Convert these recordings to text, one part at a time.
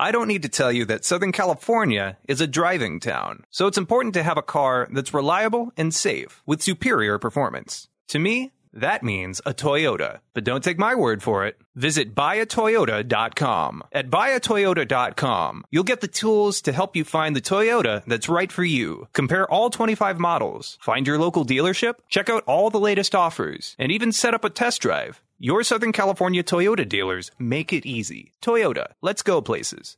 I don't need to tell you that Southern California is a driving town, so it's important to have a car that's reliable and safe with superior performance. To me, that means a Toyota. But don't take my word for it. Visit buyatoyota.com. At buyatoyota.com, you'll get the tools to help you find the Toyota that's right for you. Compare all 25 models, find your local dealership, check out all the latest offers, and even set up a test drive. Your Southern California Toyota dealers make it easy. Toyota, let's go places.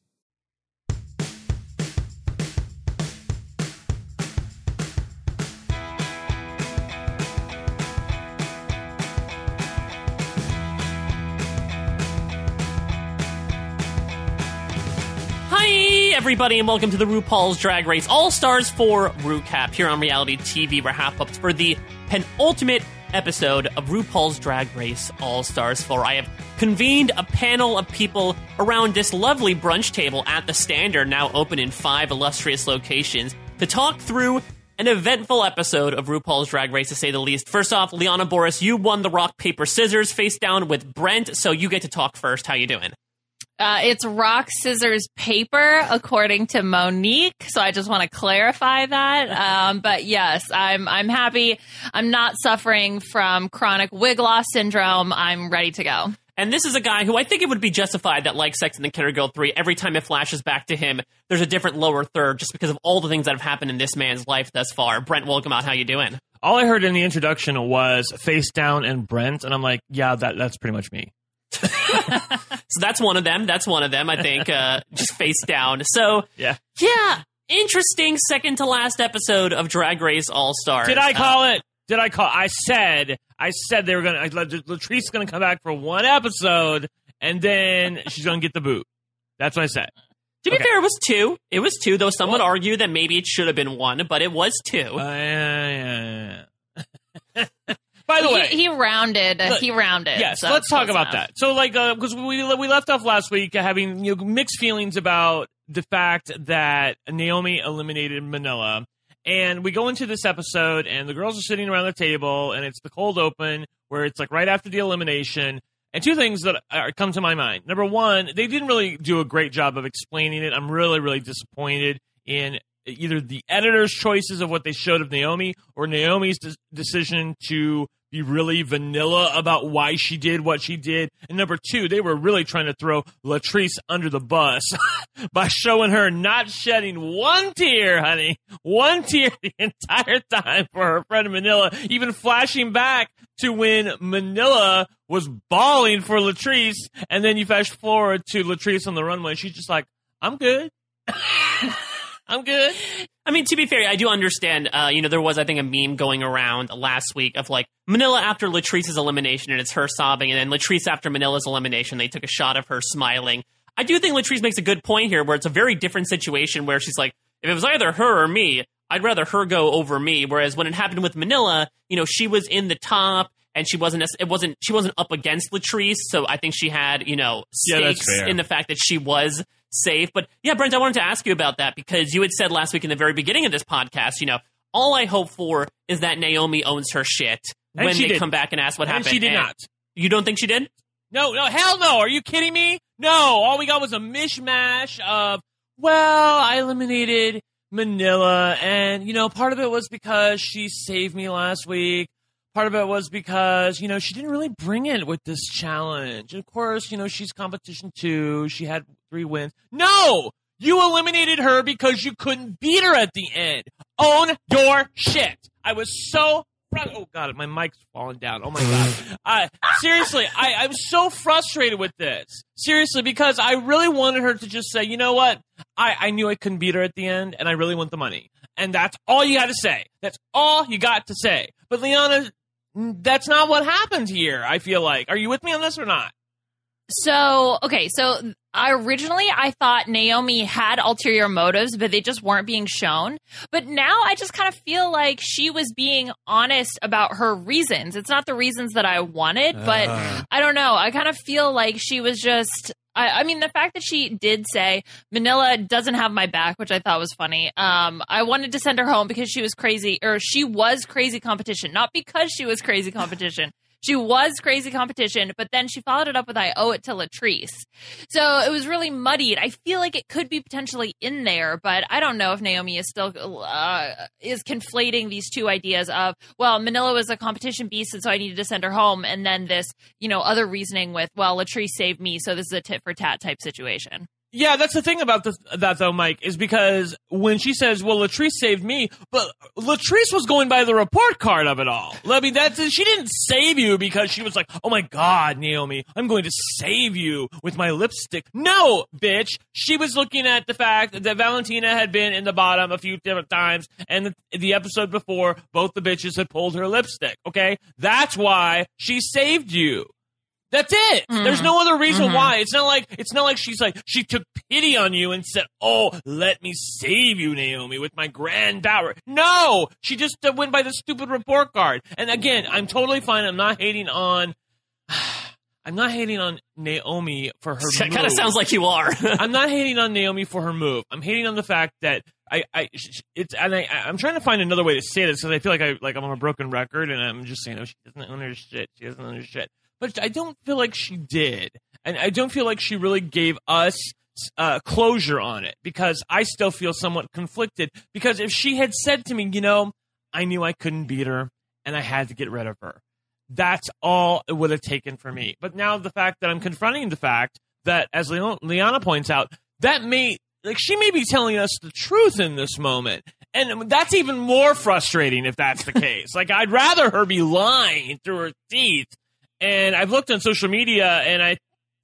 Hi, everybody, and welcome to the RuPaul's Drag Race All Stars 4 RuCap here on reality TV. We're half ups for the penultimate episode of RuPaul's Drag Race All Stars 4. I have convened a panel of people around this lovely brunch table at the Standard, now open in five illustrious locations, to talk through an eventful episode of RuPaul's Drag Race, to say the least. First off, Liana Boraas, you won the rock paper scissors face down with Brent, so you get to talk first. How you doing? Uh, it's rock, scissors, paper, according to Monique. So I just want to clarify that. Um, but yes, I'm I'm happy. I'm not suffering from chronic wig loss syndrome. I'm ready to go. And this is a guy who I think it would be justified that, like Sex and the Kitty Girl 3, every time it flashes back to him, there's a different lower third just because of all the things that have happened in this man's life thus far. Brent, welcome out. How you doing? All I heard in the introduction was face down and Brent, and I'm like, yeah, that that's pretty much me. So that's one of them. That's one of them, I think, uh, just face down. So, Yeah. yeah, interesting second to last episode of Drag Race All Stars. Did I call it? Did I call? I said, I said they were gonna. Latrice is gonna come back for one episode, and then she's gonna get the boot. That's what I said. To be Okay. fair, it was two. It was two, though some would argue that maybe it should have been one, but it was two. Uh, yeah, yeah, yeah. By the He, way, he rounded. Uh, look, he rounded. Yes, so let's talk about enough. that. So, like, uh, because we we left off last week having you know, mixed feelings about the fact that Naomi eliminated Manila, and we go into this episode, and the girls are sitting around the table, and it's the cold open where it's like right after the elimination. And two things that are, come to my mind. Number one, they didn't really do a great job of explaining it. I'm really, really disappointed in either the editor's choices of what they showed of Naomi or Naomi's de- decision to be really vanilla about why she did what she did. And number two, they were really trying to throw Latrice under the bus by showing her not shedding one tear, honey. One tear the entire time for her friend Manila, even flashing back to when Manila was bawling for Latrice. And then you flash forward to Latrice on the runway. She's just like, I'm good. I'm good. I mean, to be fair, I do understand. Uh, you know, there was, I think, a meme going around last week of like Manila after Latrice's elimination, and it's her sobbing, and then Latrice after Manila's elimination, they took a shot of her smiling. I do think Latrice makes a good point here, where it's a very different situation where she's like, if it was either her or me, I'd rather her go over me. Whereas when it happened with Manila, you know, she was in the top. And she wasn't. It wasn't. She wasn't up against Latrice, so I think she had, you know, stakes fair. in the fact that she was safe. But yeah, Brent, I wanted to ask you about that because you had said last week in the very beginning of this podcast, you know, all I hope for is that Naomi owns her shit And when she they did. come back and ask what And happened. she did not. You don't think she did? No, no, hell no. Are you kidding me? No. All we got was a mishmash of, well, I eliminated Manila, and, you know, part of it was because she saved me last week. Part of it was because, you know, she didn't really bring it with this challenge. And of course, you know, she's competition two. She had three wins. No! You eliminated her because you couldn't beat her at the end. Own your shit. I was so fru- Oh god, my mic's falling down. Oh my god. I seriously, I, I'm so frustrated with this. Seriously, because I really wanted her to just say, you know what? I, I knew I couldn't beat her at the end, and I really want the money. And that's all you got to say. That's all you got to say. But Liana, that's not what happened here. I feel like. Are you with me on this or not? So, okay, so I originally I thought Naomi had ulterior motives, but they just weren't being shown. But now I just kind of feel like she was being honest about her reasons. It's not the reasons that I wanted, but Uh. I don't know. I kind of feel like she was just I, I mean, the fact that she did say Manila doesn't have my back, which I thought was funny. Um, I wanted to send her home because she was crazy, or she was crazy competition, not because she was crazy competition. She was crazy competition, but then she followed it up with I owe it to Latrice. So it was really muddied. I feel like it could be potentially in there, but I don't know if Naomi is still uh, is conflating these two ideas of well, Manila was a competition beast, and so I needed to send her home, and then this you know other reasoning with well, Latrice saved me, so this is a tit for tat type situation. Yeah, that's the thing about that though, Mike, is because when she says, "Well, Latrice saved me," but Latrice was going by the report card of it all. I mean, that's she didn't save you because she was like, "Oh my God, Naomi, I'm going to save you with my lipstick." No, bitch. She was looking at the fact that Valentina had been in the bottom a few different times, and the, the episode before, both the bitches had pulled her lipstick. Okay, that's why she saved you. That's it. There's no other reason why. It's not like it's not like she's like she took pity on you and said, "Oh, let me save you, Naomi, with my grand power." No, she just uh, went by the stupid report card. And again, I'm totally fine. I'm not hating on. I'm not hating on Naomi for her. That kind of sounds like you are. I'm not hating on Naomi for her move. I'm hating on the fact that I, I, it's, and I, I'm trying to find another way to say this because I feel like I, like I'm on a broken record, and I'm just saying, oh, she doesn't own her shit. She doesn't own her shit. But I don't feel like she did, and I don't feel like she really gave us uh, closure on it because I still feel somewhat conflicted. Because if she had said to me, you know, I knew I couldn't beat her, and I had to get rid of her. That's all it would have taken for me. But now the fact that I'm confronting the fact that, as Leon- Liana points out, that may like she may be telling us the truth in this moment, and that's even more frustrating if that's the case. like I'd rather her be lying through her teeth. And I've looked on social media, and I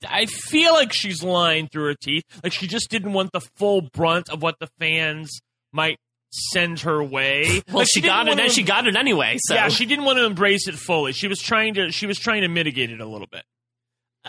I feel like she's lying through her teeth. Like she just didn't want the full brunt of what the fans might send her way. well, Like, she didn't got it, and she got it anyway. So yeah, she didn't want to embrace it fully. She was trying to. She was trying to mitigate it a little bit.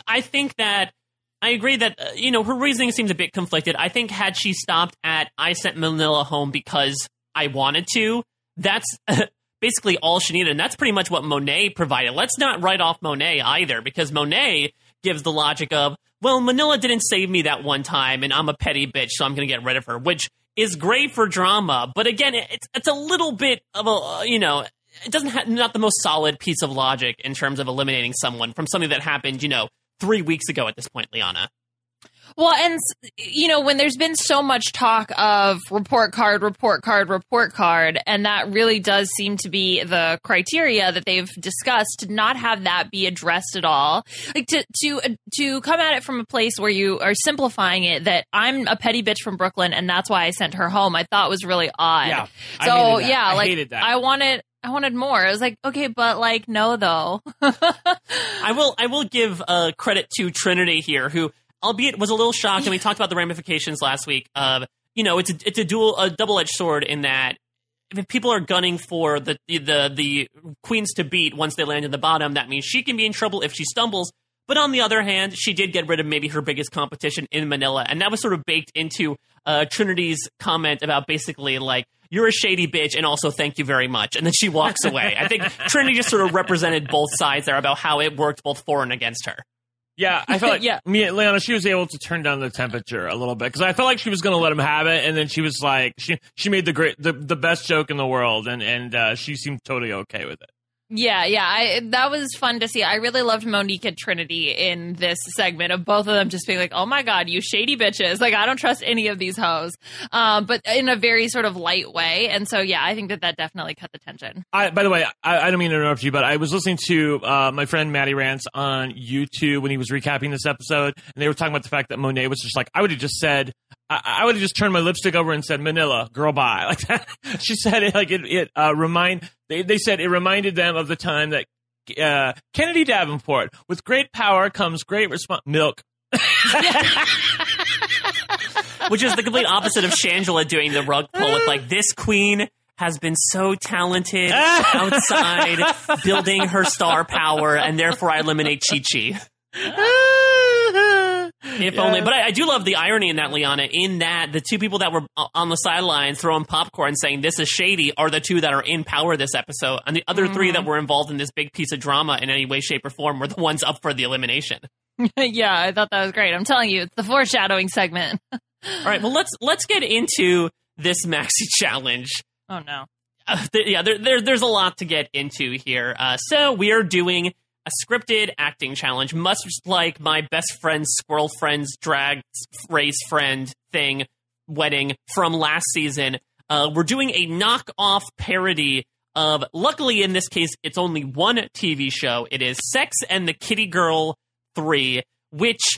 I think that I agree that uh, you know her reasoning seems a bit conflicted. I think had she stopped at I sent Manila home because I wanted to, that's basically all needed, and that's pretty much what Monet provided. Let's not write off Monet either, because Monet gives the logic of well, Manila didn't save me that one time, and I'm a petty bitch, so I'm going to get rid of her, which is great for drama. But again, it's it's a little bit of a you know it doesn't have not the most solid piece of logic in terms of eliminating someone from something that happened, you know, three weeks ago at this point, Liana. Well, and you know, when there's been so much talk of report card, report card, report card, and that really does seem to be the criteria that they've discussed to not have that be addressed at all. Like to to to come at it from a place where you are simplifying it that I'm a petty bitch from Brooklyn and that's why I sent her home. I thought was really odd. Yeah, I So hated that. yeah, I like hated that. I wanted. I wanted more. I was like, okay, but like, no, though. I will I will give uh, credit to Trinity here, who albeit was a little shocked, and we talked about the ramifications last week. Of you know, it's a, it's a dual a double edged sword in that if people are gunning for the, the the queens to beat once they land in the bottom, that means she can be in trouble if she stumbles. But on the other hand, she did get rid of maybe her biggest competition in Manila, and that was sort of baked into uh, Trinity's comment about basically like you're a shady bitch, and also thank you very much, and then she walks away. I think Trinity just sort of represented both sides there about how it worked both for and against her. Yeah, I felt like Yeah. me, Leona, she was able to turn down the temperature a little bit because I felt like she was going to let him have it, and then she was like, she she made the great, the, the best joke in the world, and and uh, she seemed totally okay with it. Yeah, yeah, I that was fun to see. I really loved Monique and Trinity in this segment of both of them just being like, "Oh my god, you shady bitches!" Like I don't trust any of these hoes, um, but in a very sort of light way. And so, yeah, I think that that definitely cut the tension. I, by the way, I, I don't mean to interrupt you, but I was listening to uh, my friend Matty Rance on YouTube when he was recapping this episode, and they were talking about the fact that Monet was just like, I would have just said, I, I would have just turned my lipstick over and said, Manila, girl, bye. Like that. she said it like it, it uh, remind, they, they said it reminded them of the time that uh, Kennedy Davenport, with great power comes great response, milk. which is the complete opposite of Shangela doing the rug pull with like this queen has been so talented outside building her star power and therefore I eliminate Chi Chi. If Yeah. only. But I, I do love the irony in that, Liana, in that the two people that were on the sidelines throwing popcorn saying this is shady are the two that are in power this episode. And the other three that were involved in this big piece of drama in any way, shape, or form were the ones up for the elimination. yeah, I thought that was great. I'm telling you, it's the foreshadowing segment. All right, well let's let's get into this maxi challenge. Oh no. Uh, th- yeah, there, there, there's a lot to get into here. Uh, so we are doing a scripted acting challenge, much like my best friend's squirrel friend's drag race friend thing wedding from last season. Uh, we're doing a knockoff parody of. Luckily, in this case, it's only one TV show. It is Sex and the Kitty Girl Three, which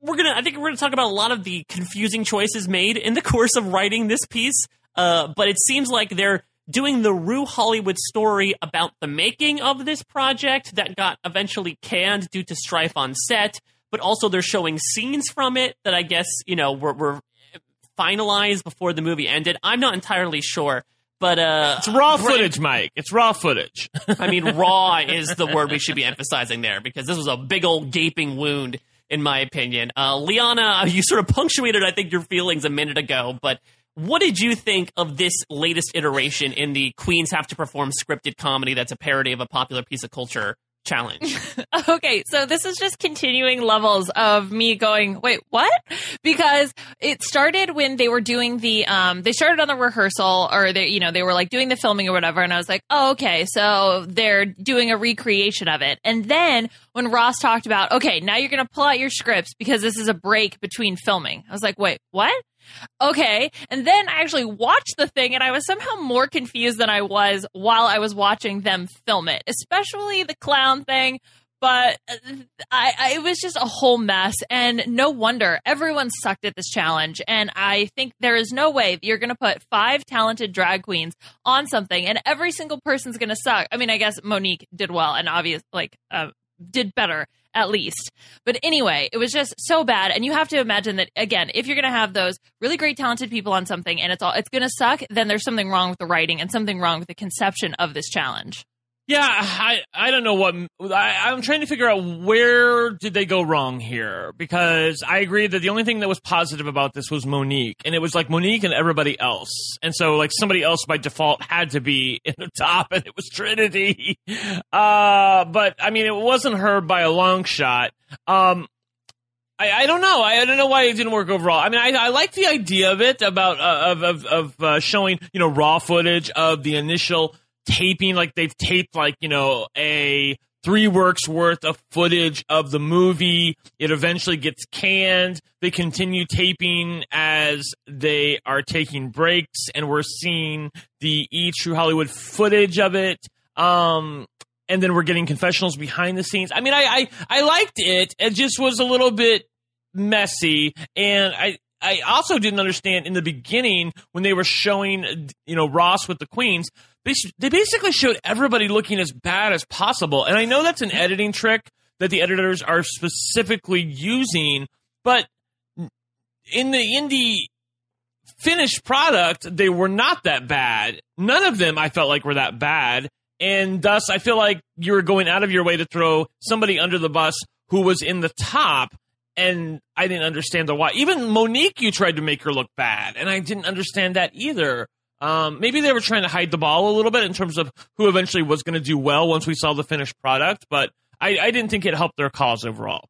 we're gonna. I think we're gonna talk about a lot of the confusing choices made in the course of writing this piece. Uh, but it seems like they're doing the Ru Hollywood story about the making of this project that got eventually canned due to strife on set. But also, they're showing scenes from it that I guess you know were, were finalized before the movie ended. I'm not entirely sure. But uh, It's raw Brent- footage, Mike. It's raw footage. I mean, raw is the word we should be emphasizing there because this was a big old gaping wound, in my opinion. Uh, Liana, you sort of punctuated, I think, your feelings a minute ago, but what did you think of this latest iteration in the Queens Have to Perform scripted comedy that's a parody of a popular piece of culture challenge? Okay, so this is just continuing levels of me going, wait, what? Because it started when they were doing the, um, they started on the rehearsal or they, you know, they were like doing the filming or whatever. And I was like, oh, okay. So they're doing a recreation of it. And then when Ross talked about, okay, now you're going to pull out your scripts because this is a break between filming. I was like, wait, what? Okay. And then I actually watched the thing and I was somehow more confused than I was while I was watching them film it, especially the clown thing. But uh, I, I, it was just a whole mess, and no wonder everyone sucked at this challenge. And I think there is no way that you're going to put five talented drag queens on something, and every single person's going to suck. I mean, I guess Monique did well, and obvious like uh, did better at least. But anyway, it was just so bad. And you have to imagine that again, if you're going to have those really great talented people on something and it's all it's going to suck, then there's something wrong with the writing and something wrong with the conception of this challenge. Yeah, I I don't know what I, I'm trying to figure out where did they go wrong here because I agree that the only thing that was positive about this was Monique and it was like Monique and everybody else and so like somebody else by default had to be in the top and it was Trinity, uh, but I mean it wasn't her by a long shot. Um, I, I don't know. I, I don't know why it didn't work overall. I mean, I, I like the idea of it about uh, of of, of uh, showing you know raw footage of the initial taping. Like they've taped like you know a three works worth of footage of the movie. It eventually gets canned. They continue taping as they are taking breaks, and we're seeing the E True Hollywood footage of it. Um, and then we're getting confessionals behind the scenes. I mean, I, I, I liked it. It just was a little bit messy. And I, I also didn't understand in the beginning when they were showing, you know, Ross with the Queens, they, basically showed everybody looking as bad as possible. And I know that's an editing trick that the editors are specifically using, but in the, in the, finished product, they were not that bad. None of them I felt like were that bad. And thus, I feel like you were going out of your way to throw somebody under the bus who was in the top. And I didn't understand the why. Even Monique, you tried to make her look bad. And I didn't understand that either. Um, maybe they were trying to hide the ball a little bit in terms of who eventually was going to do well once we saw the finished product. But I, I didn't think it helped their cause overall.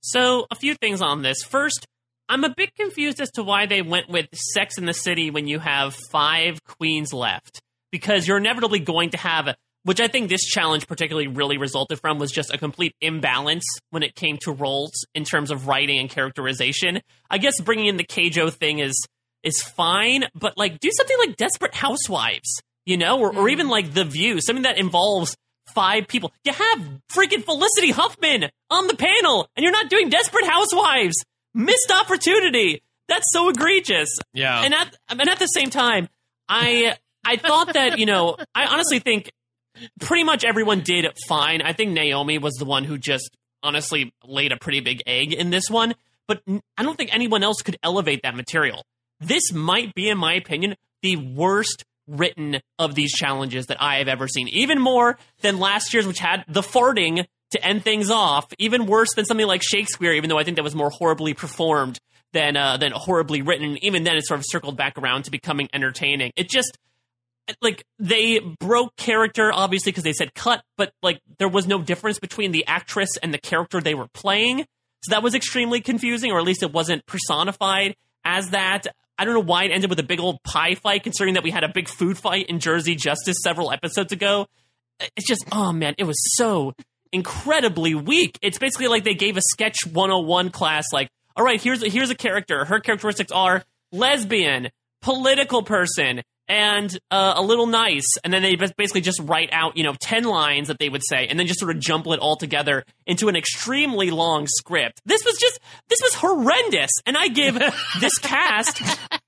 So, a few things on this. First, I'm a bit confused as to why they went with Sex in the City when you have five queens left. Because you're inevitably going to have, which I think this challenge particularly really resulted from, was just a complete imbalance when it came to roles in terms of writing and characterization. I guess bringing in the Keijo thing is is fine, but like do something like Desperate Housewives, you know, or, or even mm. like The View, something that involves five people. You have freaking Felicity Huffman on the panel, and you're not doing Desperate Housewives. Missed opportunity. That's so egregious. Yeah. And at and at the same time, I I thought that you know I honestly think pretty much everyone did fine. I think Naomi was the one who just honestly laid a pretty big egg in this one, but I don't think anyone else could elevate that material. This might be, in my opinion, the worst written of these challenges that I have ever seen. Even more than last year's, which had the farting to end things off, even worse than something like Shakespeare, even though I think that was more horribly performed than uh, than horribly written. Even then, it sort of circled back around to becoming entertaining. It just like they broke character obviously because they said cut, but like there was no difference between the actress and the character they were playing. So that was extremely confusing, or at least it wasn't personified as that. I don't know why it ended with a big old pie fight, considering that we had a big food fight in Jersey Justice several episodes ago. It's just, oh man, it was so incredibly weak. It's basically like they gave a sketch 101 class, like, all right, here's a, here's a character. Her characteristics are lesbian, political person, and uh, a little nice, and then they basically just write out, you know, ten lines that they would say, and then just sort of jumble it all together into an extremely long script. This was just, this was horrendous, and I give this cast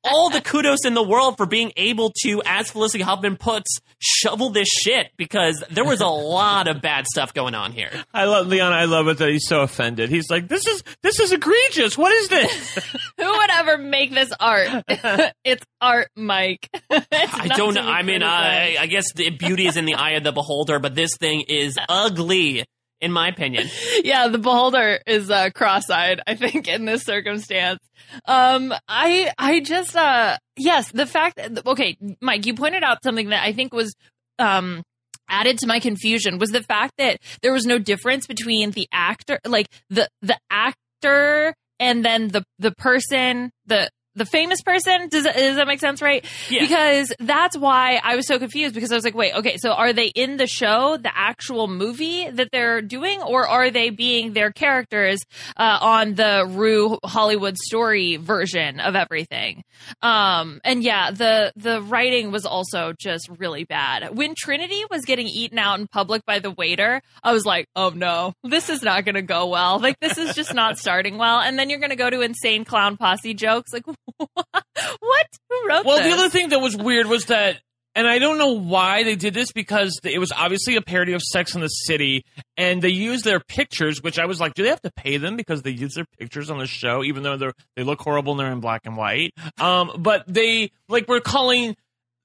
all the kudos in the world for being able to, as Felicity Huffman puts, shovel this shit because there was a lot of bad stuff going on here. I love Leon. I love it that he's so offended. He's like, "This is this is egregious. What is this?" Who would ever make this art? it's art, Mike. I don't know. I mean, I, I guess the beauty is in the eye of the beholder, but this thing is ugly in my opinion. yeah, the beholder is uh, cross-eyed. I think in this circumstance. Um, I I just uh yes, the fact. That, okay, Mike, you pointed out something that I think was um added to my confusion was the fact that there was no difference between the actor, like the the actor and then the the person the the famous person. Does, does that make sense, right? Yeah. Because that's why I was so confused because I was like, wait, okay, so are they in the show, the actual movie that they're doing, or are they being their characters uh, on the Ru Hollywood story version of everything? Um, and yeah, the the writing was also just really bad. When Trinity was getting eaten out in public by the waiter, I was like, oh no, this is not going to go well. Like this is just not starting well. And then you're going to go to insane clown posse jokes. Like what? Who wrote well, this? the other thing that was weird was that, and I don't know why they did this because it was obviously a parody of Sex in the City, and they used their pictures, which I was like, do they have to pay them because they use their pictures on the show, even though they they look horrible and they're in black and white? Um, but they like were calling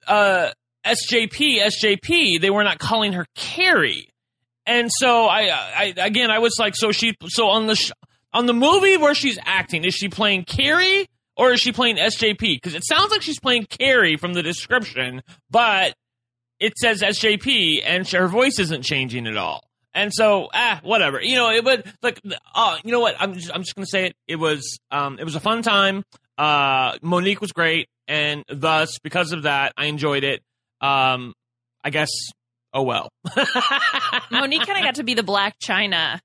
uh, SJP SJP. They were not calling her Carrie, and so I, I again I was like, so she so on the sh- on the movie where she's acting, is she playing Carrie? Or is she playing SJP? Because it sounds like she's playing Carrie from the description, but it says SJP and her voice isn't changing at all. And so, ah, whatever. You know, it would like, uh, you know what? I'm just, I'm just gonna say it. It was, um, it was a fun time. Uh, Monique was great, and thus, because of that, I enjoyed it. Um, I guess. Oh well. Monique kind of got to be the Blac Chyna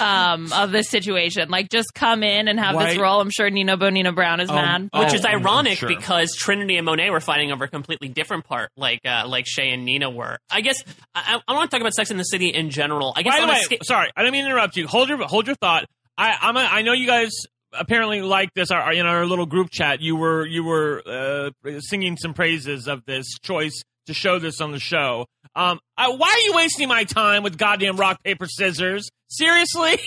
um, of this situation. Like, just come in and have this role. I'm sure Nina Bo'nina Brown is Oh, mad. oh, Which is ironic sure. because Trinity and Monet were fighting over a completely different part, like uh, like Shea and Nina were. I guess I, I want to talk about Sex in the City in general. I guess By the way, sca- sorry, I didn't mean to interrupt you. Hold your hold your thought. I I'm a, I know you guys apparently like this. Our, in our little group chat, you were you were uh, singing some praises of this choice to show this on the show. Um, I, why are you wasting my time with goddamn rock paper scissors? Seriously,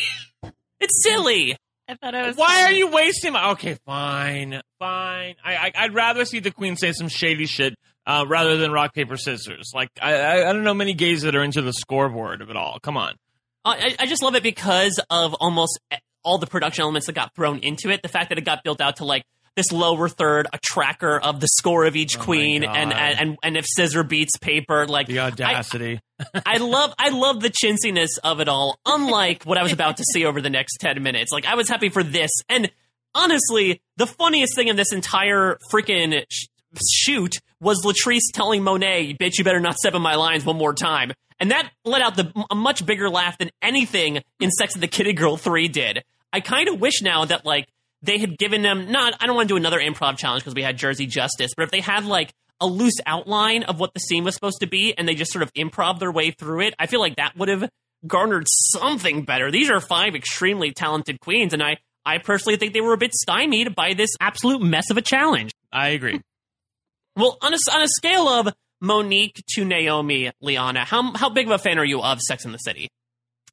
it's silly. I thought it was. why are you wasting my? Okay, fine, fine. I, I I'd rather see the queen say some shady shit. Uh, rather than rock paper scissors, like I, I I don't know many gays that are into the scoreboard of it all. Come on. I, I just love it because of almost all the production elements that got thrown into it. The fact that it got built out to like this lower third, a tracker of the score of each Oh queen, and, and and if scissor beats paper, like The audacity. I love I love the chintziness of it all. Unlike what I was about to see over the next ten minutes, like I was happy for this. And honestly, the funniest thing in this entire freaking sh- shoot was Latrice telling Monet, "Bitch, you better not step on my lines one more time." And that let out the a much bigger laugh than anything in Sex and the Kitty Girl three did. I kind of wish now that like they had given them not. I don't want to do another improv challenge because we had Jersey Justice, but if they had like a loose outline of what the scene was supposed to be and they just sort of improv their way through it, I feel like that would have garnered something better. These are five extremely talented queens, and I, I personally think they were a bit stymied by this absolute mess of a challenge. I agree. Well, on a, on a scale of Monique to Naomi, Liana, how, how big of a fan are you of Sex in the City?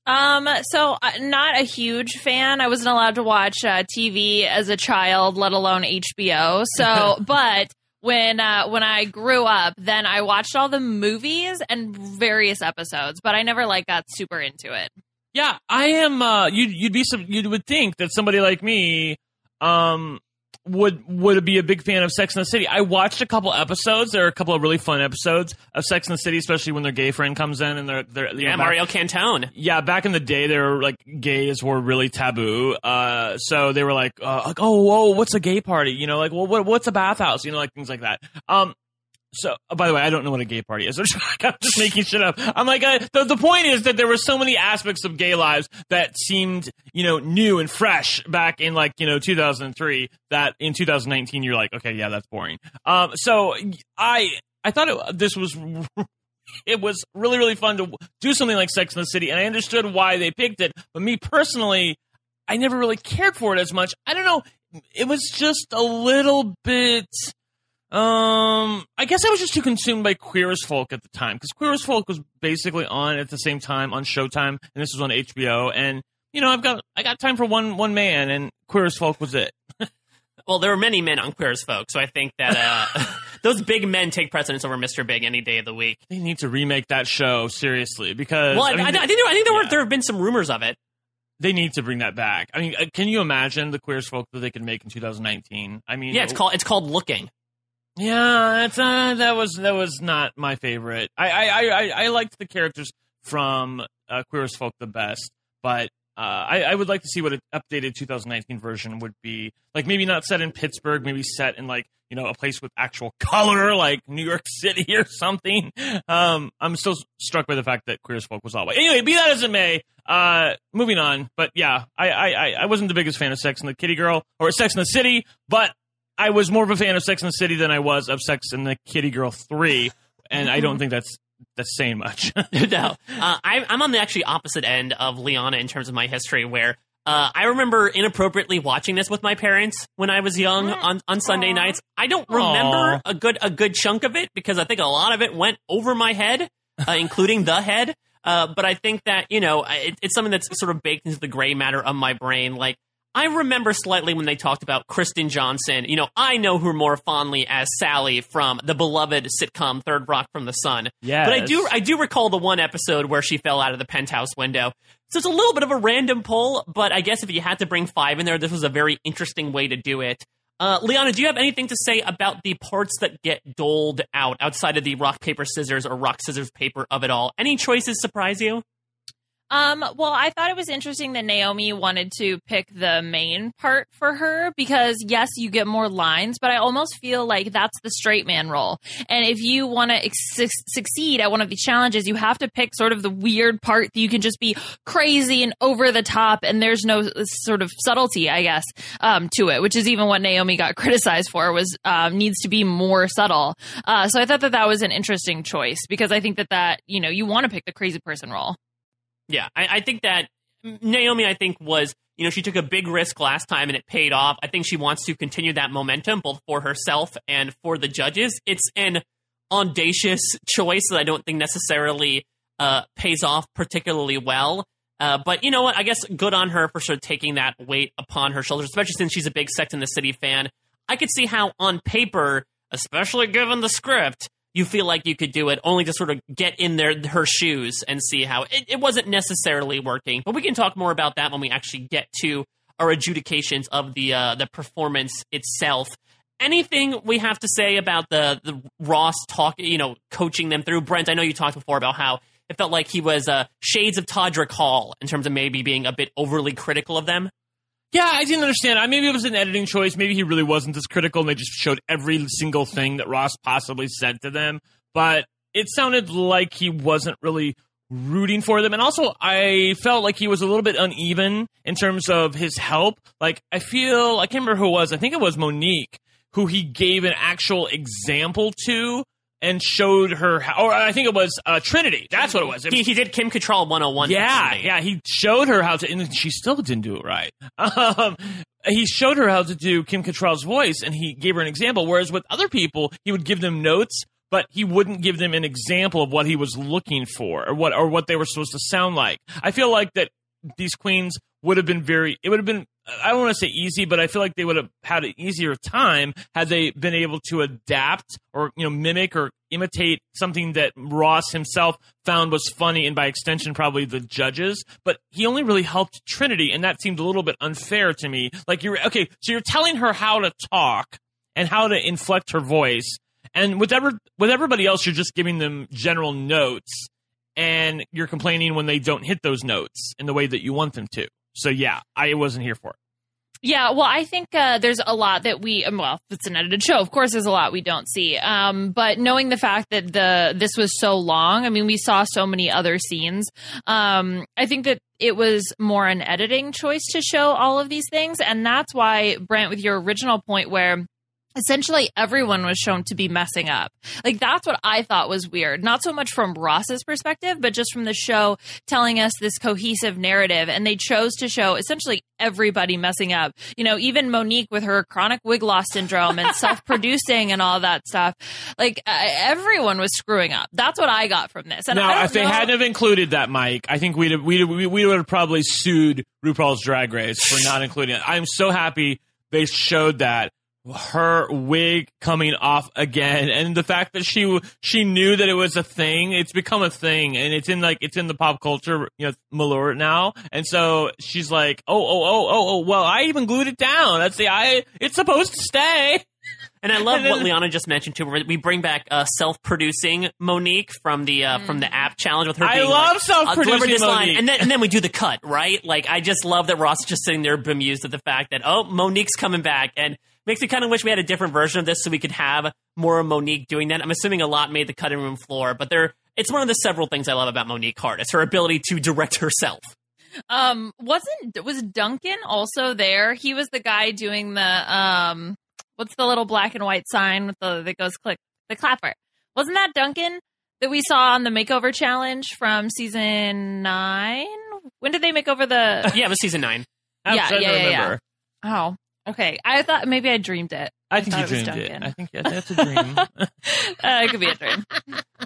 Um, so uh, not a huge fan. I wasn't allowed to watch uh, TV as a child, let alone HBO. So, but when uh, when I grew up, then I watched all the movies and various episodes, but I never like got super into it. Yeah, I am. Uh, you'd you'd be some. You would think that somebody like me, um, would would be a big fan of Sex and the City. I watched a couple episodes. There are a couple of really fun episodes of Sex and the City, especially when their gay friend comes in and they're they're Yeah, know, back- Mario Cantone. Yeah, back in the day, they were like gays were really taboo. Uh, so they were like, uh, like, oh, whoa, what's a gay party? You know, like, well, what, what's a bathhouse? You know, like things like that. Um, so, oh, by the way, I don't know what a gay party is. I'm just making shit up. I'm like, uh, the, the point is that there were so many aspects of gay lives that seemed, you know, new and fresh back in like, you know, 2003 that in 2019 you're like, okay, yeah, that's boring. Um, so I, I thought it, this was it was really really fun to do something like Sex in the City, and I understood why they picked it. But me personally, I never really cared for it as much. I don't know. It was just a little bit. Um, I guess I was just too consumed by Queer as Folk at the time because Queer as Folk was basically on at the same time on Showtime, and this was on HBO. And you know, I've got I got time for one one man, and Queer as Folk was it. Well, there were many men on Queer as Folk, so I think that uh, those big men take precedence over Mr. Big any day of the week. They need to remake that show seriously because Well, I, I mean, I, I think there, I think there, were, there have been some rumors of it. they need to bring that back. I mean, uh, can you imagine the queer as folk that they could make in 2019? I mean, Yeah, it's called it's called Looking. Yeah, that's uh, that was that was not my favorite. I I I, I, liked the characters from uh, Queer as Folk the best, but uh, I, I would like to see what an updated 2019 version would be. Like maybe not set in Pittsburgh, maybe set in like you know a place with actual color, like New York City or something. Um, I'm still struck by the fact that Queer as Folk was all white. Anyway, be that as it may, uh, moving on. But yeah, I, I I I wasn't the biggest fan of Sex and the Kitty Girl or Sex and the City, but I was more of a fan of Sex and the City than I was of Sex and the Kitty Girl 3, and I don't think that's that's saying much. no, uh, I, I'm on the actually opposite end of Liana in terms of my history, where uh, I remember inappropriately watching this with my parents when I was young on, on Sunday nights. I don't remember Aw. a good a good chunk of it because I think a lot of it went over my head, uh, including the head. Uh, but I think that you know it, it's something that's sort of baked into the gray matter of my brain. Like I remember slightly when they talked about Kristen Johnston. You know, I know her more fondly as Sally from the beloved sitcom Third Rock from the Sun. Yes. But I do I do recall the one episode where she fell out of the penthouse window. So it's a little bit of a random pull, but I guess if you had to bring five in there, this was a very interesting way to do it. Uh, Liana, do you have anything to say about the parts that get doled out outside of the rock paper scissors or rock scissors paper of it all? Any choices surprise you? Um, well, I thought it was interesting that Naomi wanted to pick the main part for her because yes, you get more lines, but I almost feel like that's the straight man role. And if you want to ex- succeed at one of these challenges, you have to pick sort of the weird part that you can just be crazy and over the top and there's no sort of subtlety, I guess, um, to it, which is even what Naomi got criticized for was, um, needs to be more subtle. Uh, so I thought that that was an interesting choice because I think that that, you know, you want to pick the crazy person role. Yeah, I, I think that Naomi, I think, was, you know, she took a big risk last time and it paid off. I think she wants to continue that momentum both for herself and for the judges. It's an audacious choice that I don't think necessarily uh, pays off particularly well. Uh, but you know what? I guess good on her for sort of taking that weight upon her shoulders, especially since she's a big Sex in the City fan. I could see how, on paper, especially given the script, you feel like you could do it only to sort of get in their her shoes and see how it, it wasn't necessarily working. But we can talk more about that when we actually get to our adjudications of the uh, the performance itself. Anything we have to say about the the Ross talk, you know, coaching them through? Brent, I know you talked before about how it felt like he was uh, shades of Todrick Hall in terms of maybe being a bit overly critical of them. Yeah, I didn't understand. I maybe it was an editing choice. Maybe he really wasn't as critical, and they just showed every single thing that Ross possibly said to them. But it sounded like he wasn't really rooting for them, and also I felt like he was a little bit uneven in terms of his help. Like I feel I can't remember who it was. I think it was Monique who he gave an actual example to and showed her how. Or I think it was uh, Trinity. That's what it was. It He, was he did Kim Cattrall 101. yeah, yeah. He showed her how to, and she still didn't do it right. Um, he showed her how to do Kim Cattrall's voice, and he gave her an example. Whereas with other people, he would give them notes, but he wouldn't give them an example of what he was looking for or what or what they were supposed to sound like. I feel like that these queens would have been very. It would have been. I don't want to say easy, but I feel like they would have had an easier time had they been able to adapt or you know mimic or imitate something that Ross himself found was funny, and by extension, probably the judges. But he only really helped Trinity, and that seemed a little bit unfair to me. Like you're okay, so you're telling her how to talk and how to inflect her voice, and with ever with everybody else, you're just giving them general notes, and you're complaining when they don't hit those notes in the way that you want them to. So yeah, I wasn't here for it. Yeah, well, I think uh, there's a lot that we, um, well, it's an edited show. Of course, there's a lot we don't see. Um, but knowing the fact that the this was so long, I mean, we saw so many other scenes. Um, I think that it was more an editing choice to show all of these things, and that's why Brent, with your original point, where essentially everyone was shown to be messing up. Like that's what I thought was weird. Not so much from Ross's perspective, but just from the show telling us this cohesive narrative and they chose to show essentially everybody messing up. You know, even Monique with her chronic wig loss syndrome and self-producing and all that stuff. Like uh, everyone was screwing up. That's what I got from this. And now, if they hadn't have included that, Mike, I think we'd have, we'd we we would have probably sued RuPaul's Drag Race for not including it. I'm so happy they showed that her wig coming off again and the fact that she she knew that it was a thing it's become a thing and it's in like it's in the pop culture you know malure now and so she's like oh oh oh oh oh well i even glued it down that's the i it's supposed to stay and I love what Liana just mentioned too. We bring back uh, self-producing Monique from the uh, mm. from the app challenge with her. I love like, self-producing this Monique. line, and then and then we do the cut, right? Like I just love that Ross is just sitting there bemused at the fact that oh Monique's coming back, and makes me kind of wish we had a different version of this so we could have more of Monique doing that. I'm assuming a lot made the cutting room floor, but there it's one of the several things I love about Monique Heart. It's her ability to direct herself. Um, wasn't was Duncan also there? He was the guy doing the um, what's the little black and white sign with the that goes click the clapper? Wasn't that Duncan that we saw on the makeover challenge from season nine? When did they make over the? yeah, it was season nine. yeah, yeah, yeah, yeah. Oh, Okay, I thought maybe I dreamed it. I, I think you dreamed it. I think yeah, that's a dream. uh, it could be a dream.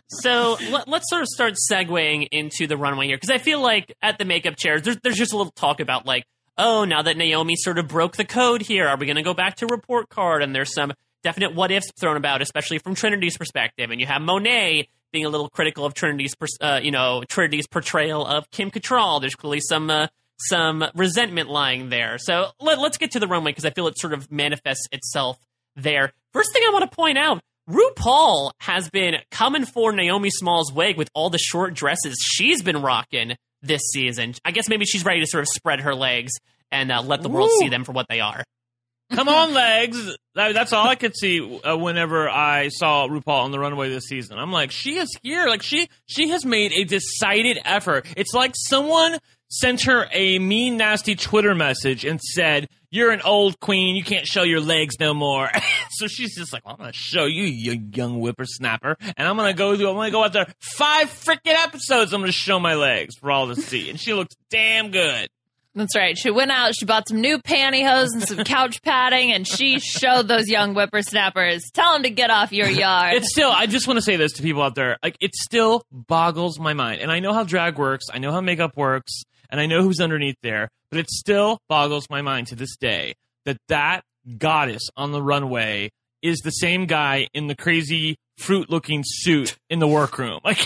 So let, us sort of start segueing into the runway here because I feel like at the makeup chairs, there's, there's just a little talk about like, oh, now that Naomi sort of broke the code here, are we going to go back to report card? And there's some definite what ifs thrown about, especially from Trinity's perspective. And you have Monet being a little critical of Trinity's, uh, you know, Trinity's portrayal of Kim Cattrall. There's clearly some uh, some resentment lying there. So let, us get to the runway because I feel it sort of manifests itself there. First thing I want to point out RuPaul has been coming for Naomi Smalls' wig with all the short dresses she's been rocking this season. I guess maybe she's ready to sort of spread her legs and uh, let the world see them for what they are. Come on, legs. That's all I could see uh, whenever I saw RuPaul on the runway this season. I'm like, she is here. Like she she has made a decided effort. It's like someone sent her a mean, nasty Twitter message and said, "You're an old queen. You can't show your legs no more." so she's just like, well, "I'm going to show you, you young whippersnapper, and I'm going to go do. I'm going to go out there five freaking episodes. I'm going to show my legs for all to see." And she looks damn good. That's right. She went out, she bought some new pantyhose and some couch padding, and she showed those young whippersnappers. Tell them to get off your yard. It's still, I just want to say this to people out there. Like, it still boggles my mind. And I know how drag works, I know how makeup works, and I know who's underneath there, but it still boggles my mind to this day that that goddess on the runway is the same guy in the crazy fruit looking suit in the workroom. Like,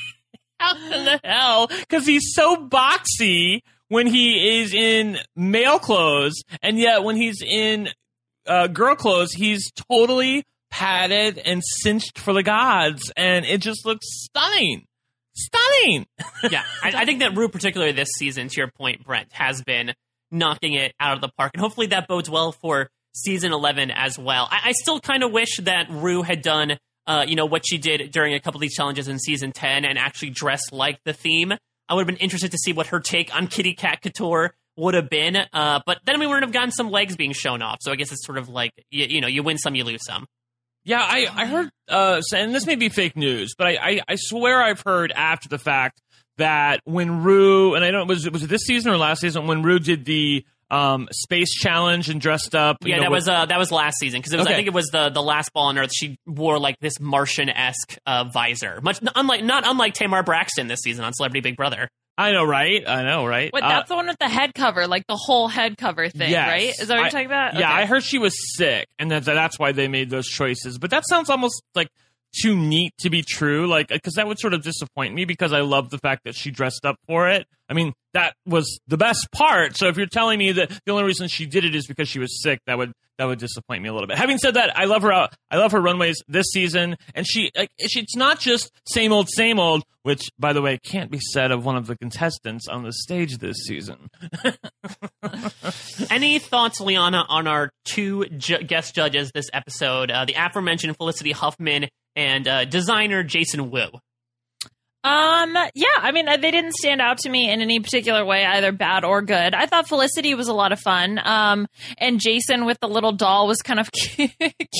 how in the hell? Because he's so boxy when he is in male clothes, and yet when he's in uh, girl clothes, he's totally padded and cinched for the gods, and it just looks stunning stunning. yeah, I, I, think that Ru, particularly this season, to your point, Brent, has been knocking it out of the park, and hopefully that bodes well for season eleven as well. I, I still kind of wish that Ru had done, uh, you know, what she did during a couple of these challenges in season ten, and actually dressed like the theme. I would have been interested to see what her take on Kitty Cat Couture would have been, uh, but then we wouldn't have gotten some legs being shown off. So I guess it's sort of like you, you know, you win some, you lose some. Yeah, I, I heard, uh, and this may be fake news, but I, I, I swear I've heard after the fact that when Ru, and I don't, was it, was it this season or last season when Ru did the um, space challenge and dressed up. Yeah, know, that was uh, that was last season because okay. I think it was the the last ball on Earth. She wore like this Martian esque uh, visor, much unlike not unlike Tamar Braxton this season on Celebrity Big Brother. I know, right? I know, right? Wait, that's uh, the one with the head cover, like the whole head cover thing, yes. right? Is that what I, you're talking about? Yeah, okay. I heard she was sick, and that, that's why they made those choices. But that sounds almost like too neat to be true. Like, because that would sort of disappoint me because I love the fact that she dressed up for it. I mean, that was the best part. So if you're telling me that the only reason she did it is because she was sick, that would that would disappoint me a little bit. Having said that, I love her. Uh, I love her runways this season, and she like she, it's not just same old, same old. Which, by the way, can't be said of one of the contestants on the stage this season. Any thoughts, Liana, on our two ju- guest judges this episode? Uh, the aforementioned Felicity Huffman and uh, designer Jason Wu. Um, yeah, I mean, they didn't stand out to me in any particular way, either bad or good. I thought Felicity was a lot of fun. Um, and Jason with the little doll was kind of cute,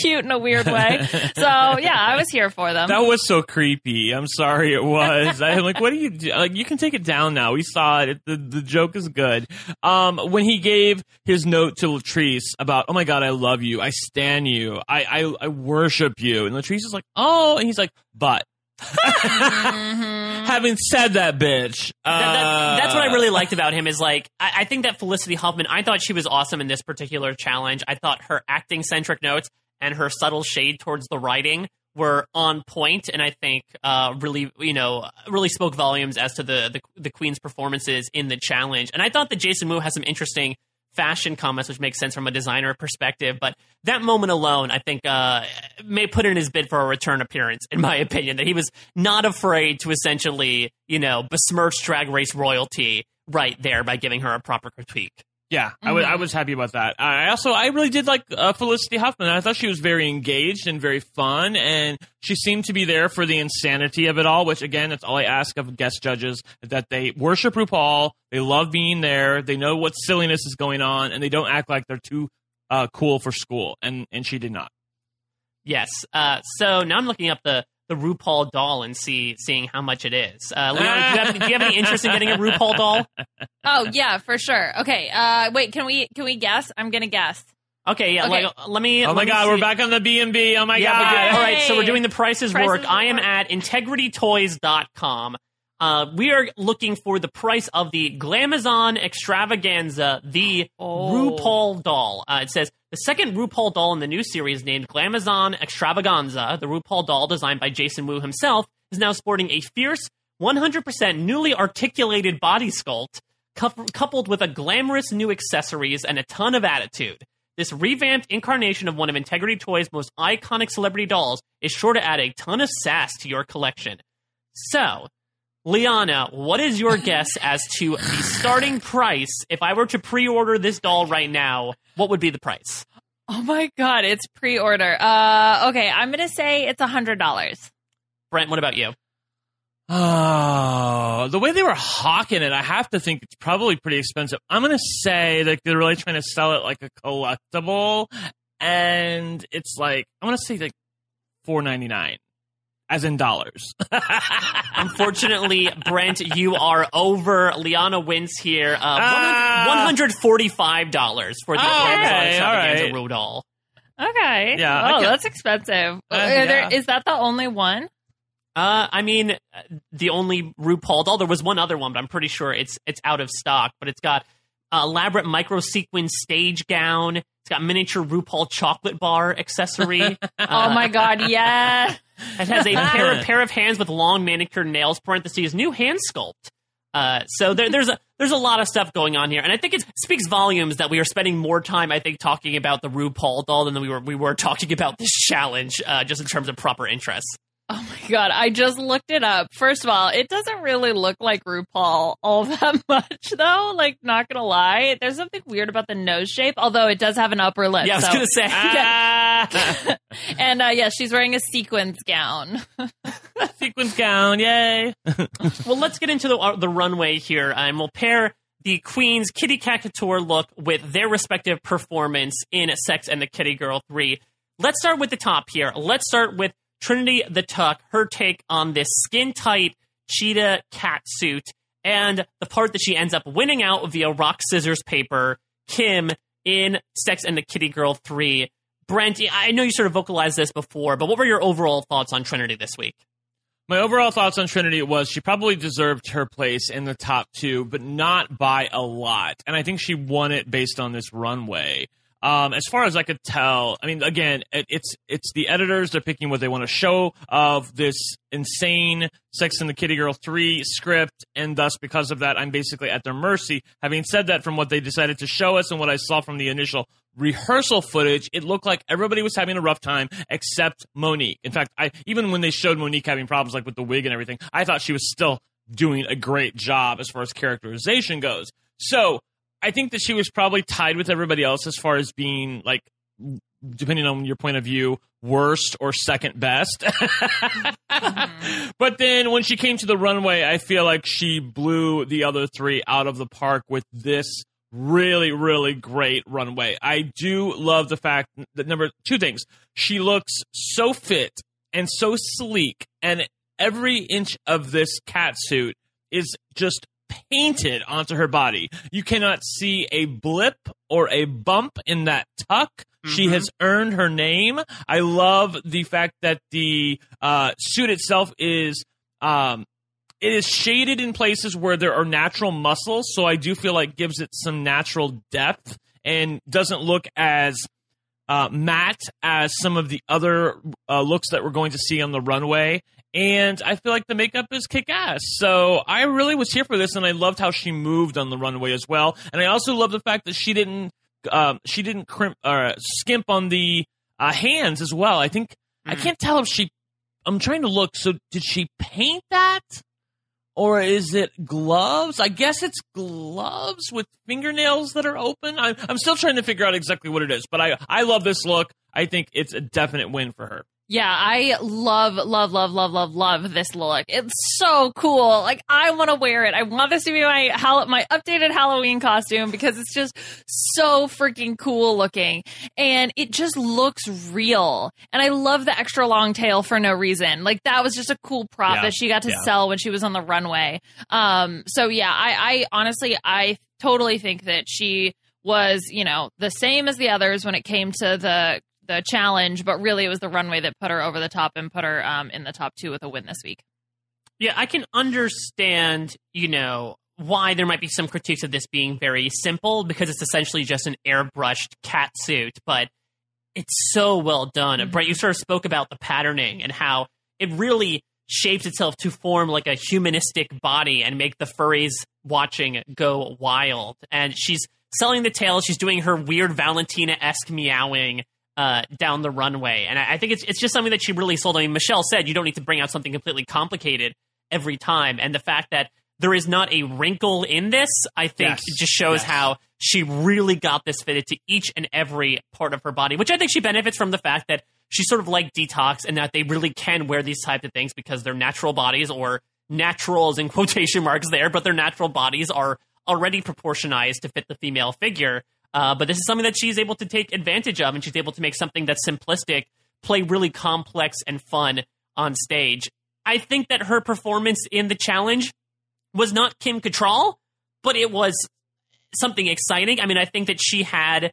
cute in a weird way. So yeah, I was here for them. That was so creepy. I'm sorry it was. I'm like, what do you do? Like, you can take it down now. We saw it. The, the joke is good. Um, when he gave his note to Latrice about, oh my God, I love you. I stan you. I, I, I worship you. And Latrice is like, oh, and he's like, but mm-hmm. Having said that, bitch, uh, that, that, that's what I really liked about him. Is like I, I, think that Felicity Huffman. I thought she was awesome in this particular challenge. I thought her acting centric notes and her subtle shade towards the writing were on point, and I think uh, really, you know, really spoke volumes as to the, the the Queen's performances in the challenge. And I thought that Jason Wu has some interesting fashion comments, which makes sense from a designer perspective. But that moment alone, I think, uh, may put in his bid for a return appearance, in my opinion, that he was not afraid to essentially, you know, besmirch drag race royalty right there by giving her a proper critique. Yeah, mm-hmm. I, was, was happy about that. I also I really did like uh, Felicity Huffman. I thought she was very engaged and very fun, and she seemed to be there for the insanity of it all. Which again, that's all I ask of guest judges that they worship RuPaul, they love being there, they know what silliness is going on, and they don't act like they're too uh, cool for school. And and she did not. Yes. Uh, so now I'm looking up the the RuPaul doll and see seeing how much it is. Uh, Leon, do, you have, do you have any interest in getting a RuPaul doll? Oh yeah, for sure. Okay. Uh, wait, can we can we guess? I'm gonna guess. Okay, yeah. Okay. Like, let me. Oh my god, see. we're back on the B and B. Oh my yeah, god! All right, so we're doing the prices, prices work. I am at integritytoys.com. Uh, we are looking for the price of the Glamazon Extravaganza, the oh. RuPaul doll. Uh, it says the second RuPaul doll in the new series, named Glamazon Extravaganza, the RuPaul doll designed by Jason Wu himself, is now sporting a fierce, 100% newly articulated body sculpt, coupled with a glamorous new accessories and a ton of attitude. This revamped incarnation of one of Integrity Toys' most iconic celebrity dolls is sure to add a ton of sass to your collection. So, Liana, what is your guess as to the starting price? If I were to pre order this doll right now, what would be the price? Oh my god, it's pre order. Uh okay, I'm gonna say it's a hundred dollars. Brent, what about you? Oh, the way they were hawking it, I have to think it's probably pretty expensive. I'm gonna say that they're really trying to sell it like a collectible, and it's like I'm gonna say like four ninety nine as in dollars. Unfortunately, Brent, you are over. Liana wins here. Uh, uh, $145 for the oh, okay, all right. Rudol. Okay. Yeah. Oh, that's expensive. Uh, yeah. there, is that the only one? Uh, I mean, the only RuPaul doll. There was one other one, but I'm pretty sure it's it's out of stock. But it's got elaborate micro sequin stage gown. It's got miniature RuPaul chocolate bar accessory. oh my god, yeah! It has a pair of pair of hands with long manicured nails. Parentheses new hand sculpt. Uh, so there, there's a there's a lot of stuff going on here, and I think it speaks volumes that we are spending more time, I think, talking about the RuPaul doll than we were we were talking about this challenge, uh, just in terms of proper interest. Oh my god, I just looked it up. First of all, it doesn't really look like RuPaul all that much though, like not gonna lie. There's something weird about the nose shape, although it does have an upper lip. Yeah, I was so. gonna say. Ah. and uh, yeah, she's wearing a sequins gown. sequins gown, yay. well, let's get into the, uh, the runway here, and we'll pair the Queen's Kitty Cat Couture look with their respective performance in Sex and the Kitty Girl 3. Let's start with the top here. Let's start with Trinity the Tuck, her take on this skin tight cheetah cat suit, and the part that she ends up winning out via rock, scissors, paper, Kim in Sex and the Kitty Girl 3. Brent, I know you sort of vocalized this before, but what were your overall thoughts on Trinity this week? My overall thoughts on Trinity was she probably deserved her place in the top two, but not by a lot. And I think she won it based on this runway. Um, as far as I could tell, I mean, again, it, it's it's the editors. They're picking what they want to show of this insane Sex and the Kitty Girl three script, and thus because of that, I'm basically at their mercy. Having said that, from what they decided to show us and what I saw from the initial rehearsal footage, it looked like everybody was having a rough time except Monique. In fact, I even when they showed Monique having problems like with the wig and everything, I thought she was still doing a great job as far as characterization goes. So I think that she was probably tied with everybody else as far as being like, depending on your point of view, worst or second best. mm-hmm. But then when she came to the runway, I feel like she blew the other three out of the park with this really, really great runway. I do love the fact that number two things, she looks so fit and so sleek, and every inch of this cat suit is just painted onto her body. You cannot see a blip or a bump in that tuck. Mm-hmm. She has earned her name. I love the fact that the uh, suit itself is um, it is shaded in places where there are natural muscles, so I do feel like gives it some natural depth and doesn't look as uh, matte as some of the other uh, looks that we're going to see on the runway and I feel like the makeup is kick ass. So I really was here for this, and I loved how she moved on the runway as well. And I also love the fact that she didn't um, she didn't crimp or uh, skimp on the uh, hands as well. I think mm. I can't tell if she. I'm trying to look. So did she paint that? Or is it gloves? I guess it's gloves with fingernails that are open. I'm, I'm still trying to figure out exactly what it is, but I, I love this look. I think it's a definite win for her. Yeah, I love, love, love, love, love, love this look. It's so cool. Like, I want to wear it. I want this to be my my updated Halloween costume because it's just so freaking cool looking, and it just looks real. And I love the extra long tail for no reason. Like that was just a cool prop yeah. that she got to yeah. sell when she was on the runway. Um, so yeah, I, I honestly, I totally think that she was, you know, the same as the others when it came to the the challenge, but really it was the runway that put her over the top and put her um, in the top two with a win this week. Yeah, I can understand, you know, why there might be some critiques of this being very simple because it's essentially just an airbrushed cat suit, but it's so well done. Mm-hmm. Brett, you sort of spoke about the patterning and how it really shapes itself to form like a humanistic body and make the furries watching go wild. And she's selling the tail. She's doing her weird Valentina esque meowing uh, down the runway. And I, I, think it's it's just something that she really sold. I mean, Michelle said you don't need to bring out something completely complicated every time, and the fact that there is not a wrinkle in this, I think, yes. just shows yes. how she really got this fitted to each and every part of her body. Which I think she benefits from the fact that she's sort of like Detox, and that they really can wear these types of things because they're natural bodies or naturals in quotation marks there, but their natural bodies are already proportionized to fit the female figure. Uh, but this is something that she's able to take advantage of, and she's able to make something that's simplistic play really complex and fun on stage. I think that her performance in the challenge was not Kim Cattrall, but it was something exciting. I mean, I think that she had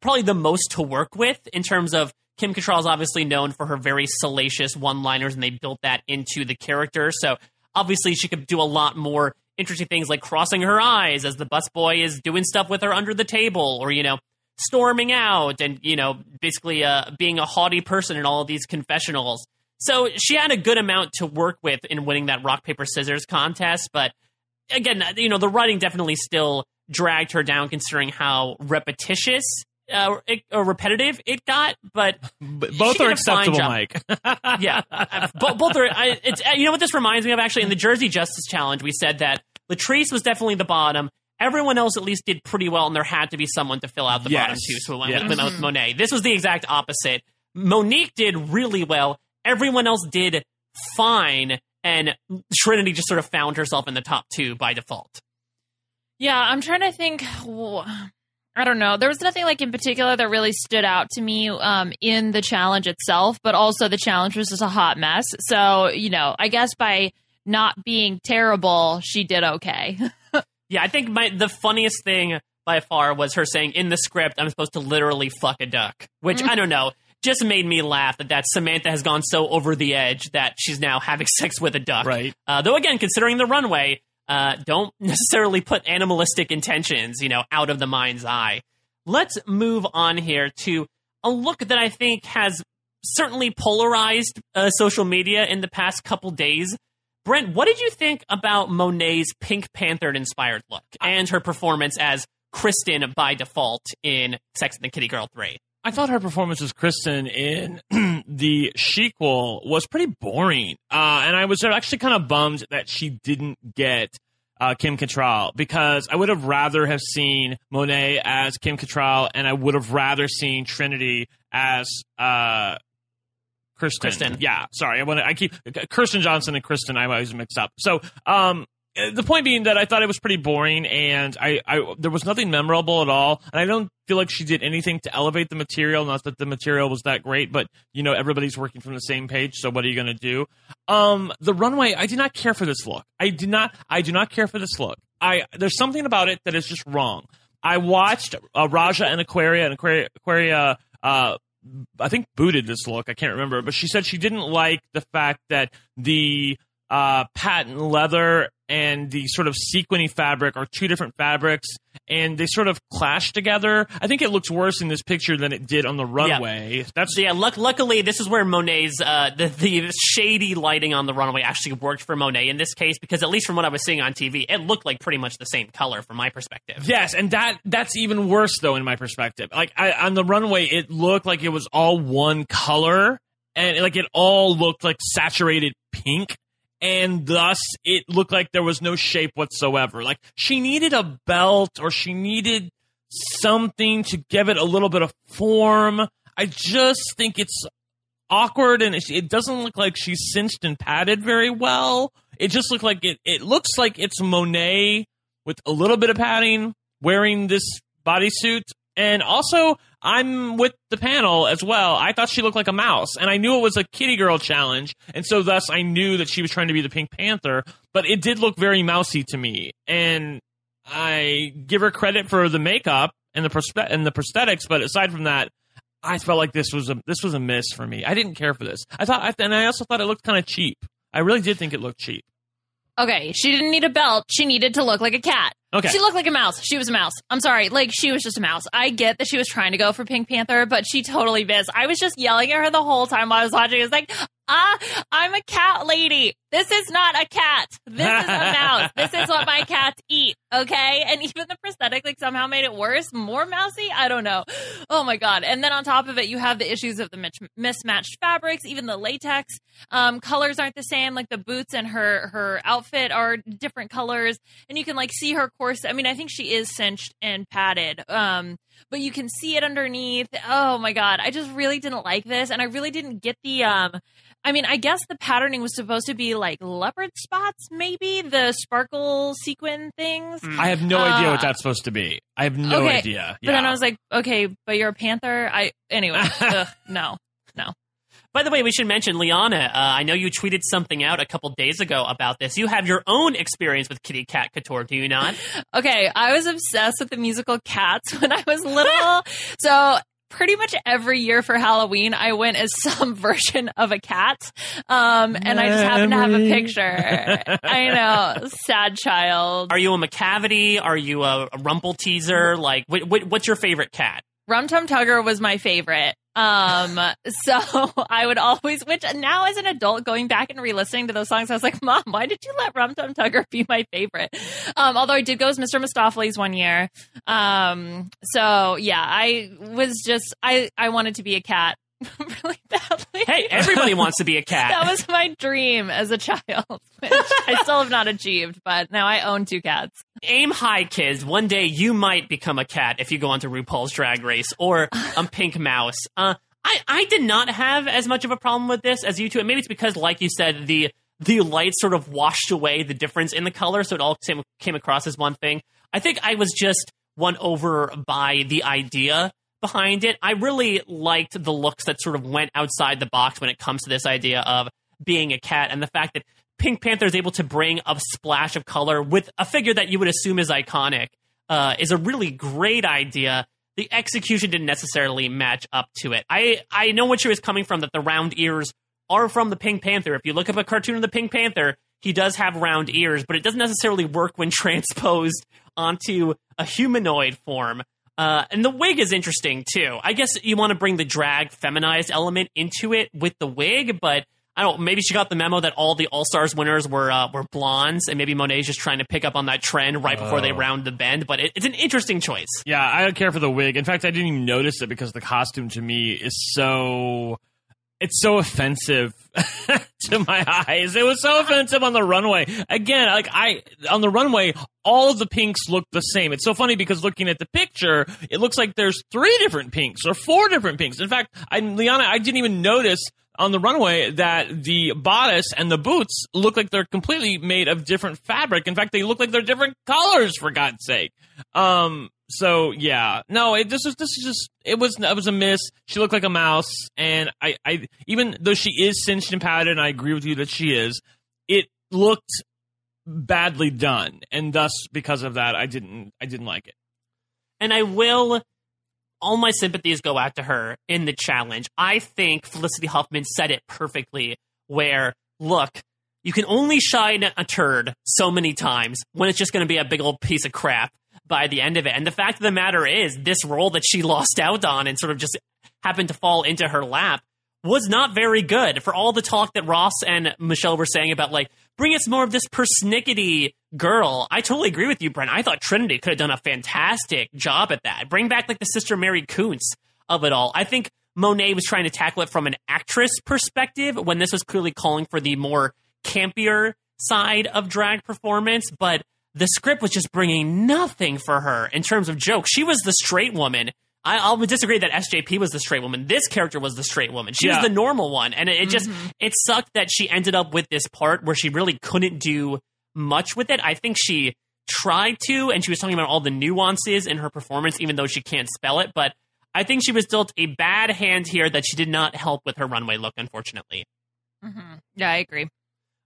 probably the most to work with in terms of Kim Cattrall is obviously known for her very salacious one-liners, and they built that into the character. So obviously, she could do a lot more interesting things like crossing her eyes as the busboy is doing stuff with her under the table, or you know, storming out and you know, basically uh, being a haughty person in all of these confessionals. So she had a good amount to work with in winning that rock paper scissors contest, but again, you know, the writing definitely still dragged her down, considering how repetitious uh, or repetitive it got, but both are acceptable, Mike. yeah, both, both are. I, it's you know what this reminds me of actually in the Jersey Justice Challenge we said that Latrice was definitely the bottom. Everyone else at least did pretty well, and there had to be someone to fill out the yes. bottom two. So we went yes. with, with Monet. This was the exact opposite. Monique did really well. Everyone else did fine, and Trinity just sort of found herself in the top two by default. Yeah, I'm trying to think. I don't know. There was nothing like in particular that really stood out to me um, in the challenge itself, but also the challenge was just a hot mess. So, you know, I guess by not being terrible, she did okay. yeah, I think my the funniest thing by far was her saying in the script, I'm supposed to literally fuck a duck, which I don't know, just made me laugh that that Samantha has gone so over the edge that she's now having sex with a duck. Right. Uh, though again, considering the runway, uh, don't necessarily put animalistic intentions, you know, out of the mind's eye. let's move on here to a look that I think has certainly polarized uh, social media in the past couple days. Brent, what did you think about Monet's Pink Panther inspired look and her performance as Kristen by default in Sex and the Kitty Girl 3? I thought her performance as Kristen in the sequel was pretty boring. Uh, and I was actually kind of bummed that she didn't get uh, Kim Cattrall because I would have rather have seen Monet as Kim Cattrall and I would have rather seen Trinity as uh, Kristen. Kristen. Yeah, sorry. I want to. I keep Kristen Johnston and Kristen. I always mix up. So, um, the point being that I thought it was pretty boring, and I, I there was nothing memorable at all, and I don't feel like she did anything to elevate the material. Not that the material was that great, but you know everybody's working from the same page, so what are you going to do? Um, the runway, I did not care for this look. I did not. I do not care for this look. I there's something about it that is just wrong. I watched uh, Raja and Aquaria and Aquaria, Aquaria uh, I think booted this look. I can't remember, but she said she didn't like the fact that the uh, patent leather and the sort of sequiny fabric are two different fabrics and they sort of clash together. I think it looks worse in this picture than it did on the runway. Yeah. That's yeah. Luck- luckily, this is where Monet's uh, the the shady lighting on the runway actually worked for Monet in this case because at least from what I was seeing on TV, it looked like pretty much the same color from my perspective. Yes, and that that's even worse though in my perspective. Like I, on the runway, it looked like it was all one color and like it all looked like saturated pink and thus it looked like there was no shape whatsoever. Like she needed a belt or she needed something to give it a little bit of form. I just think it's awkward and it doesn't look like she's cinched and padded very well. It just looked like it it looks like it's Monet with a little bit of padding wearing this bodysuit and also I'm with the panel as well. I thought she looked like a mouse, and I knew it was a kitty girl challenge, and so thus I knew that she was trying to be the Pink Panther. But it did look very mousy to me, and I give her credit for the makeup and the and the prosthetics. But aside from that, I felt like this was a this was a miss for me. I didn't care for this. I thought, and I also thought it looked kind of cheap. I really did think it looked cheap. Okay, she didn't need a belt. She needed to look like a cat. Okay. She looked like a mouse. She was a mouse. I'm sorry. Like, she was just a mouse. I get that she was trying to go for Pink Panther, but she totally missed. I was just yelling at her the whole time while I was watching. It was like, ah, I'm a cat lady. This is not a cat. This is a mouse. This is what my cats eat. Okay. And even the prosthetic, like, somehow made it worse, more mousy. I don't know. Oh my God. And then on top of it, you have the issues of the mismatched fabrics, even the latex. Um, colors aren't the same. Like, the boots and her, her outfit are different colors. And you can, like, see her course. I mean, I think she is cinched and padded. Um, but you can see it underneath. Oh my God. I just really didn't like this. And I really didn't get the, um, I mean, I guess the patterning was supposed to be like leopard spots, maybe the sparkle sequin things. I have no idea what Uh, that's supposed to be. I have no okay, idea. But then I was like, okay, but you're a panther. I anyway, ugh, no, no. By the way, we should mention Liana. Uh, I know you tweeted something out a couple days ago about this. You have your own experience with Kitty Cat Couture, do you not? Okay, I was obsessed with the musical Cats when I was little. so pretty much every year for Halloween, I went as some version of a cat. Um, and I just happen to have a picture. I know, sad child. Are you a Macavity? Are you a, a Rumpleteazer? Like, wh- wh- what's your favorite cat? Rum Tum Tugger was my favorite. Um, so I would always, which now as an adult, going back and re-listening to those songs, I was like, Mom, why did you let Rum Tum Tugger be my favorite? Um, although I did go as Mr. Mistoffelees one year. Um, so yeah, I was just, I, I wanted to be a cat really badly. Hey, everybody wants to be a cat. that was my dream as a child, which I still have not achieved, but now I own two cats. Aim high, kids. One day you might become a cat if you go onto RuPaul's Drag Race or a pink mouse. Uh, I, I did not have as much of a problem with this as you two. And maybe it's because, like you said, the the light sort of washed away the difference in the color, so it all came, came across as one thing. I think I was just won over by the idea behind it. I really liked the looks that sort of went outside the box when it comes to this idea of being a cat and the fact that Pink Panther is able to bring a splash of color with a figure that you would assume is iconic uh, is a really great idea. The execution didn't necessarily match up to it. I, I know what she was coming from, that the round ears are from the Pink Panther. If you look up a cartoon of the Pink Panther, he does have round ears, but it doesn't necessarily work when transposed onto a humanoid form. Uh, and the wig is interesting too. I guess you want to bring the drag feminized element into it with the wig, but I don't. Maybe she got the memo that all the All Stars winners were uh, were blondes, and maybe Monet's just trying to pick up on that trend right before they Oh. round the bend. But it, it's an interesting choice. Yeah, I don't care for the wig. In fact, I didn't even notice it because the costume to me is so it's so offensive to my eyes. It was so offensive on the runway. Again, like I on the runway, all the pinks look the same. It's so funny because looking at the picture, it looks like there's three different pinks or four different pinks. In fact, I Liana, I didn't even notice on the runway that the bodice and the boots look like they're completely made of different fabric. In fact, they look like they're different colors for God's sake. Um so yeah, no, it this is this is just it was it was a miss. She looked like a mouse, and I I even though she is cinched and padded, and I agree with you that she is, it looked badly done, and thus because of that, I didn't I didn't like it. and I will. All my sympathies go out to her in the challenge. I think Felicity Huffman said it perfectly. Where look, you can only shine a turd so many times when it's just going to be a big old piece of crap by the end of it. And the fact of the matter is, this role that she lost out on and sort of just happened to fall into her lap was not very good. For all the talk that Ross and Michelle were saying about like bring us more of this persnickety girl, I totally agree with you, Brent. I thought Trinity could have done a fantastic job at that. Bring back like the sister Mary Kuntz of it all. I think Monet was trying to tackle it from an actress perspective when this was clearly calling for the more campier side of drag performance, but the script was just bringing nothing for her in terms of jokes. She was the straight woman. I, I'll disagree that SJP was the straight woman. This character was the straight woman. She Yeah. was the normal one, and it, it just it sucked that she ended up with this part where she really couldn't do much with it. I think she tried to, and she was talking about all the nuances in her performance, even though she can't spell it. But I think she was dealt a bad hand here that she did not help with her runway look, unfortunately. hmm Yeah, I agree.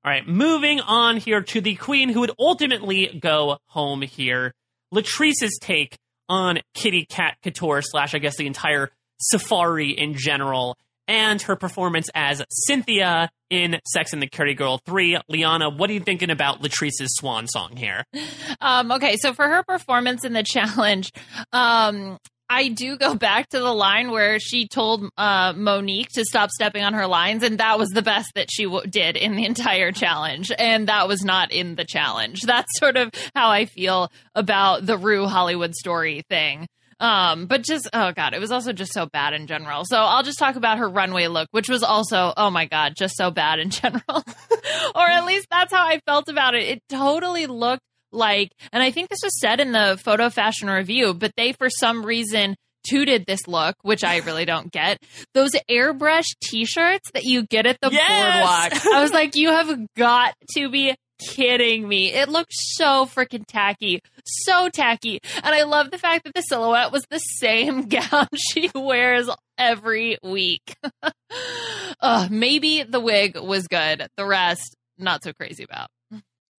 All right, moving on here to the queen who would ultimately go home here. Latrice's take on Kitty Cat Couture slash, I guess, the entire safari in general, and her performance as Cynthia in Sex and the Carry Girl 3. Liana, what are you thinking about Latrice's swan song here? Um, okay, so for her performance in the challenge, um, I do go back to the line where she told uh, Monique to stop stepping on her lines, and that was the best that she w- did in the entire challenge, and that was not in the challenge. That's sort of how I feel about the Ru Hollywood story thing. Um, but just oh god, it was also just so bad in general. So I'll just talk about her runway look, which was also oh my god, just so bad in general. or at least that's how I felt about it. It totally looked like, and I think this was said in the photo fashion review, but they for some reason tooted this look, which I really don't get. Those airbrush t-shirts that you get at the Yes! boardwalk. I was like, you have got to be kidding me. It looked so freaking tacky. So tacky. And I love the fact that the silhouette was the same gown she wears every week. uh, maybe the wig was good. The rest, not so crazy about.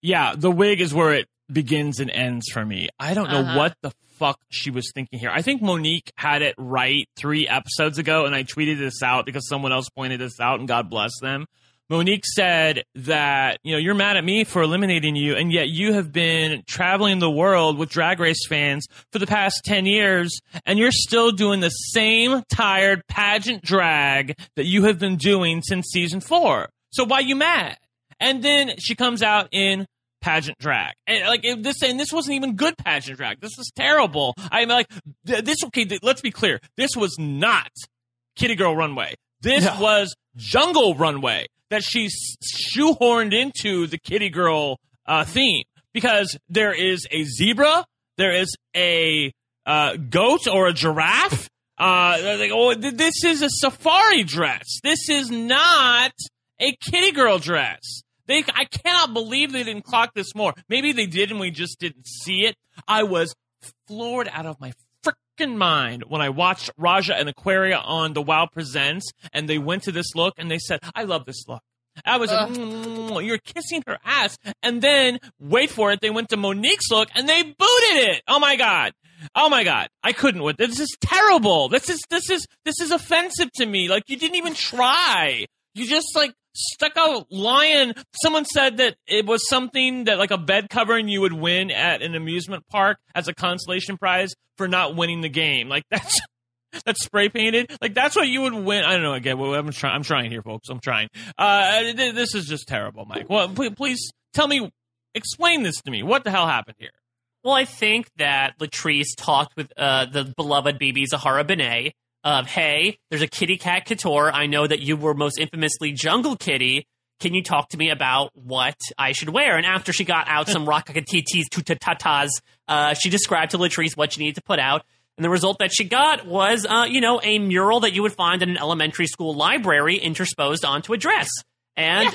Yeah, the wig is where it begins and ends for me. I don't know Uh-huh. what the fuck she was thinking here. I think Monique had it right three episodes ago, and I tweeted this out because someone else pointed this out, and God bless them. Monique said that, you know, you're mad at me for eliminating you, and yet you have been traveling the world with Drag Race fans for the past 10 years, and you're still doing the same tired pageant drag that you have been doing since season four. So why you mad? And then she comes out in pageant drag. And like this and this wasn't even good pageant drag. This was terrible. I'm like this okay, th- let's be clear. This was not Kitty Girl Runway. This No. was Jungle Runway that she shoehorned into the Kitty Girl uh, theme because there is a zebra, there is a uh, goat or a giraffe. Uh, like, oh, th- this is a safari dress. This is not a kitty girl dress. They, I cannot believe they didn't clock this more. Maybe they did and we just didn't see it. I was floored out of my freaking mind when I watched Raja and Aquaria on the Wow Presents and they went to this look and they said, I love this look. I was like, "Mm, you're kissing her ass. And then, wait for it, they went to Monique's look and they booted it. Oh my God. Oh my God. I couldn't with this. is terrible. This is, this is, this is offensive to me. Like, you didn't even try. You just like stuck out lion. Someone said that it was something that like a bed covering you would win at an amusement park as a consolation prize for not winning the game. Like that's that's spray painted. Like that's what you would win. I don't know. Again, well, I'm trying. I'm trying here, folks. I'm trying. Uh, th- this is just terrible, Mike. Well, please, please tell me, explain this to me. What the hell happened here? Well, I think that Latrice talked with uh, the beloved BeBe Zahara Benet of, hey, there's a kitty cat couture. I know that you were most infamously Jungle Kitty. Can you talk to me about what I should wear? And after she got out some rockakatitis, tutatatas, uh, she described to Latrice what she needed to put out. And the result that she got was, uh, you know, a mural that you would find in an elementary school library intersposed onto a dress. And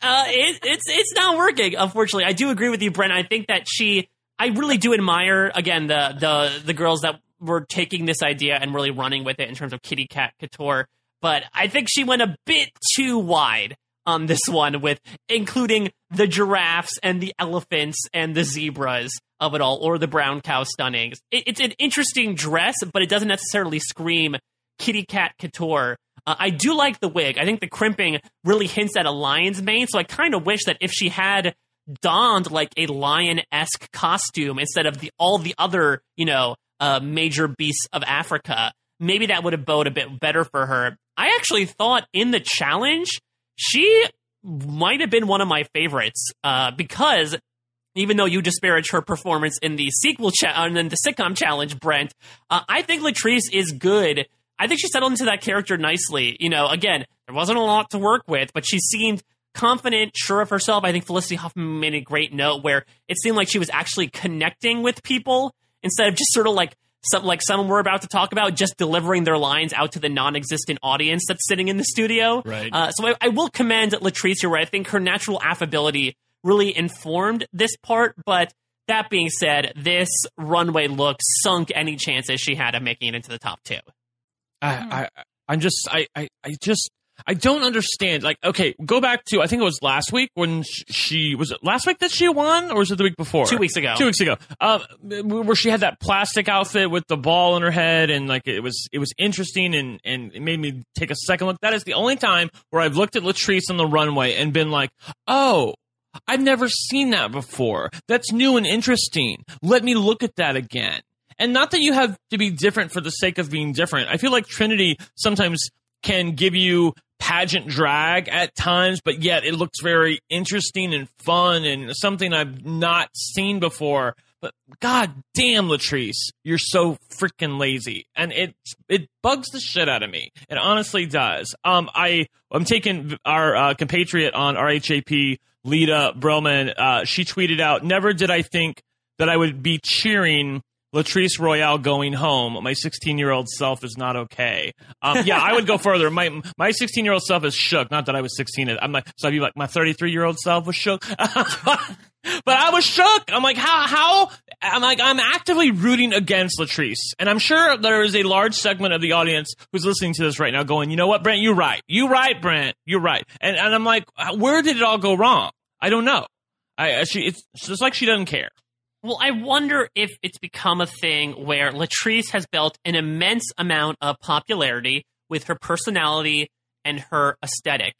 uh, it, it's it's not working, unfortunately. I do agree with you, Brent. I think that she, I really do admire again the the the girls that were taking this idea and really running with it in terms of kitty cat couture. But I think she went a bit too wide on this one with including the giraffes and the elephants and the zebras of it all, or the brown cow stunnings. It, it's an interesting dress, but it doesn't necessarily scream kitty cat couture. Uh, I do like the wig. I think the crimping really hints at a lion's mane, so I kind of wish that if she had donned like a lion esque costume instead of the all the other, you know, uh, major beasts of Africa, maybe that would have bode a bit better for her. I actually thought in the challenge she might have been one of my favorites uh, because even though you disparage her performance in the sequel cha- and then the sitcom challenge, Brent, uh, I think Latrice is good. I think she settled into that character nicely. You know, again, there wasn't a lot to work with, but she seemed confident, sure of herself. I think Felicity Huffman made a great note where it seemed like she was actually connecting with people instead of just sort of like some like someone we're about to talk about just delivering their lines out to the non-existent audience that's sitting in the studio. Right. Uh, so I, I will commend Latrice here, where I think her natural affability really informed this part. But that being said, this runway look sunk any chances she had of making it into the top two. I, I I'm just I, I I just I don't understand. Like, okay, go back to I think it was last week when she was it last week that she won, or was it the week before? Two weeks ago. Two weeks ago. Um, where she had that plastic outfit with the ball in her head, and like it was it was interesting, and and it made me take a second look. That is the only time where I've looked at Latrice on the runway and been like, oh. I've never seen that before. That's new and interesting. Let me look at that again. And not that you have to be different for the sake of being different. I feel like Trinity sometimes can give you pageant drag at times, but yet it looks very interesting and fun and something I've not seen before. But god damn, Latrice, you're so freaking lazy, and it it bugs the shit out of me. It honestly does. Um, I I'm taking our uh, compatriot on RHAP, Lita Brillman. Uh, she tweeted out, "Never did I think that I would be cheering Latrice Royale going home. My 16 year old self is not okay. Um, yeah, I would go further. My my 16 year old self is shook. Not that I was 16. I'm like, so I'd be like, my 33 year old self was shook. but I was shook. I'm like, how how? I'm like, I'm actively rooting against Latrice, and I'm sure there is a large segment of the audience who's listening to this right now, going, you know what, Brent, you're right. You're right, Brent. You're right. And and I'm like, where did it all go wrong? I don't know. I she it's just like she doesn't care. Well, I wonder if it's become a thing where Latrice has built an immense amount of popularity with her personality and her aesthetic.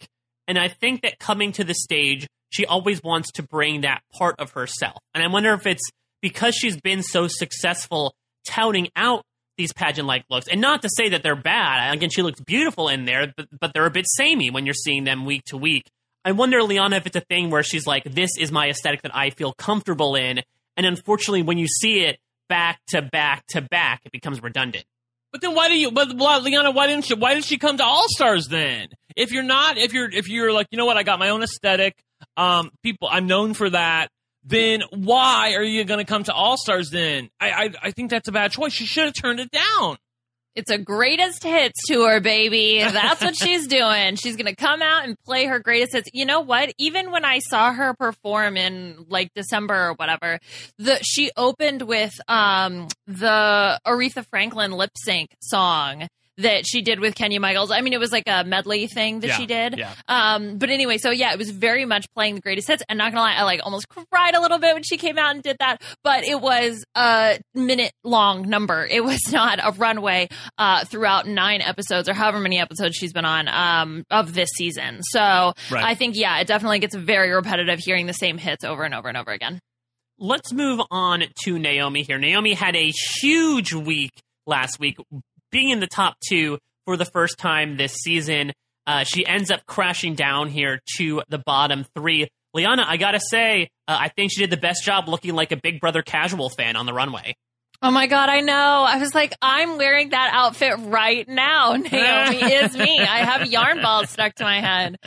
And I think that coming to the stage, she always wants to bring that part of herself. And I wonder if it's because she's been so successful touting out these pageant like looks. And not to say that they're bad. Again, she looks beautiful in there, but, but they're a bit samey when you're seeing them week to week. I wonder, Liana, if it's a thing where she's like, this is my aesthetic that I feel comfortable in. And unfortunately, when you see it back to back to back, it becomes redundant. But then why do you? But Liana, why didn't she? Why did she come to All Stars then? If you're not, if you're, if you're like, you know what, I got my own aesthetic. Um, people, I'm known for that. Then why are you going to come to All Stars? Then I, I, I think that's a bad choice. She should have turned it down. It's a greatest hits tour, baby. That's what she's doing. She's going to come out and play her greatest hits. You know what? Even when I saw her perform in like December or whatever, the she opened with um the Aretha Franklin lip sync song that she did with Kenya Michaels. I mean, it was like a medley thing that Yeah, she did. yeah. Um, but anyway, so yeah, it was very much playing the greatest hits. And not gonna lie, I like almost cried a little bit when she came out and did that. But it was a minute long number. It was not a runway uh, throughout nine episodes or however many episodes she's been on um, of this season. So Right. I think yeah, it definitely gets very repetitive hearing the same hits over and over and over again. Let's move on to Naomi here. Naomi had a huge week last week, being in the top two for the first time this season. Uh, she ends up crashing down here to the bottom three. Liana, I gotta say, uh, I think she did the best job looking like a Big Brother casual fan on the runway. Oh my god, I know. I was like, I'm wearing that outfit right now. Naomi is me. I have yarn balls stuck to my head.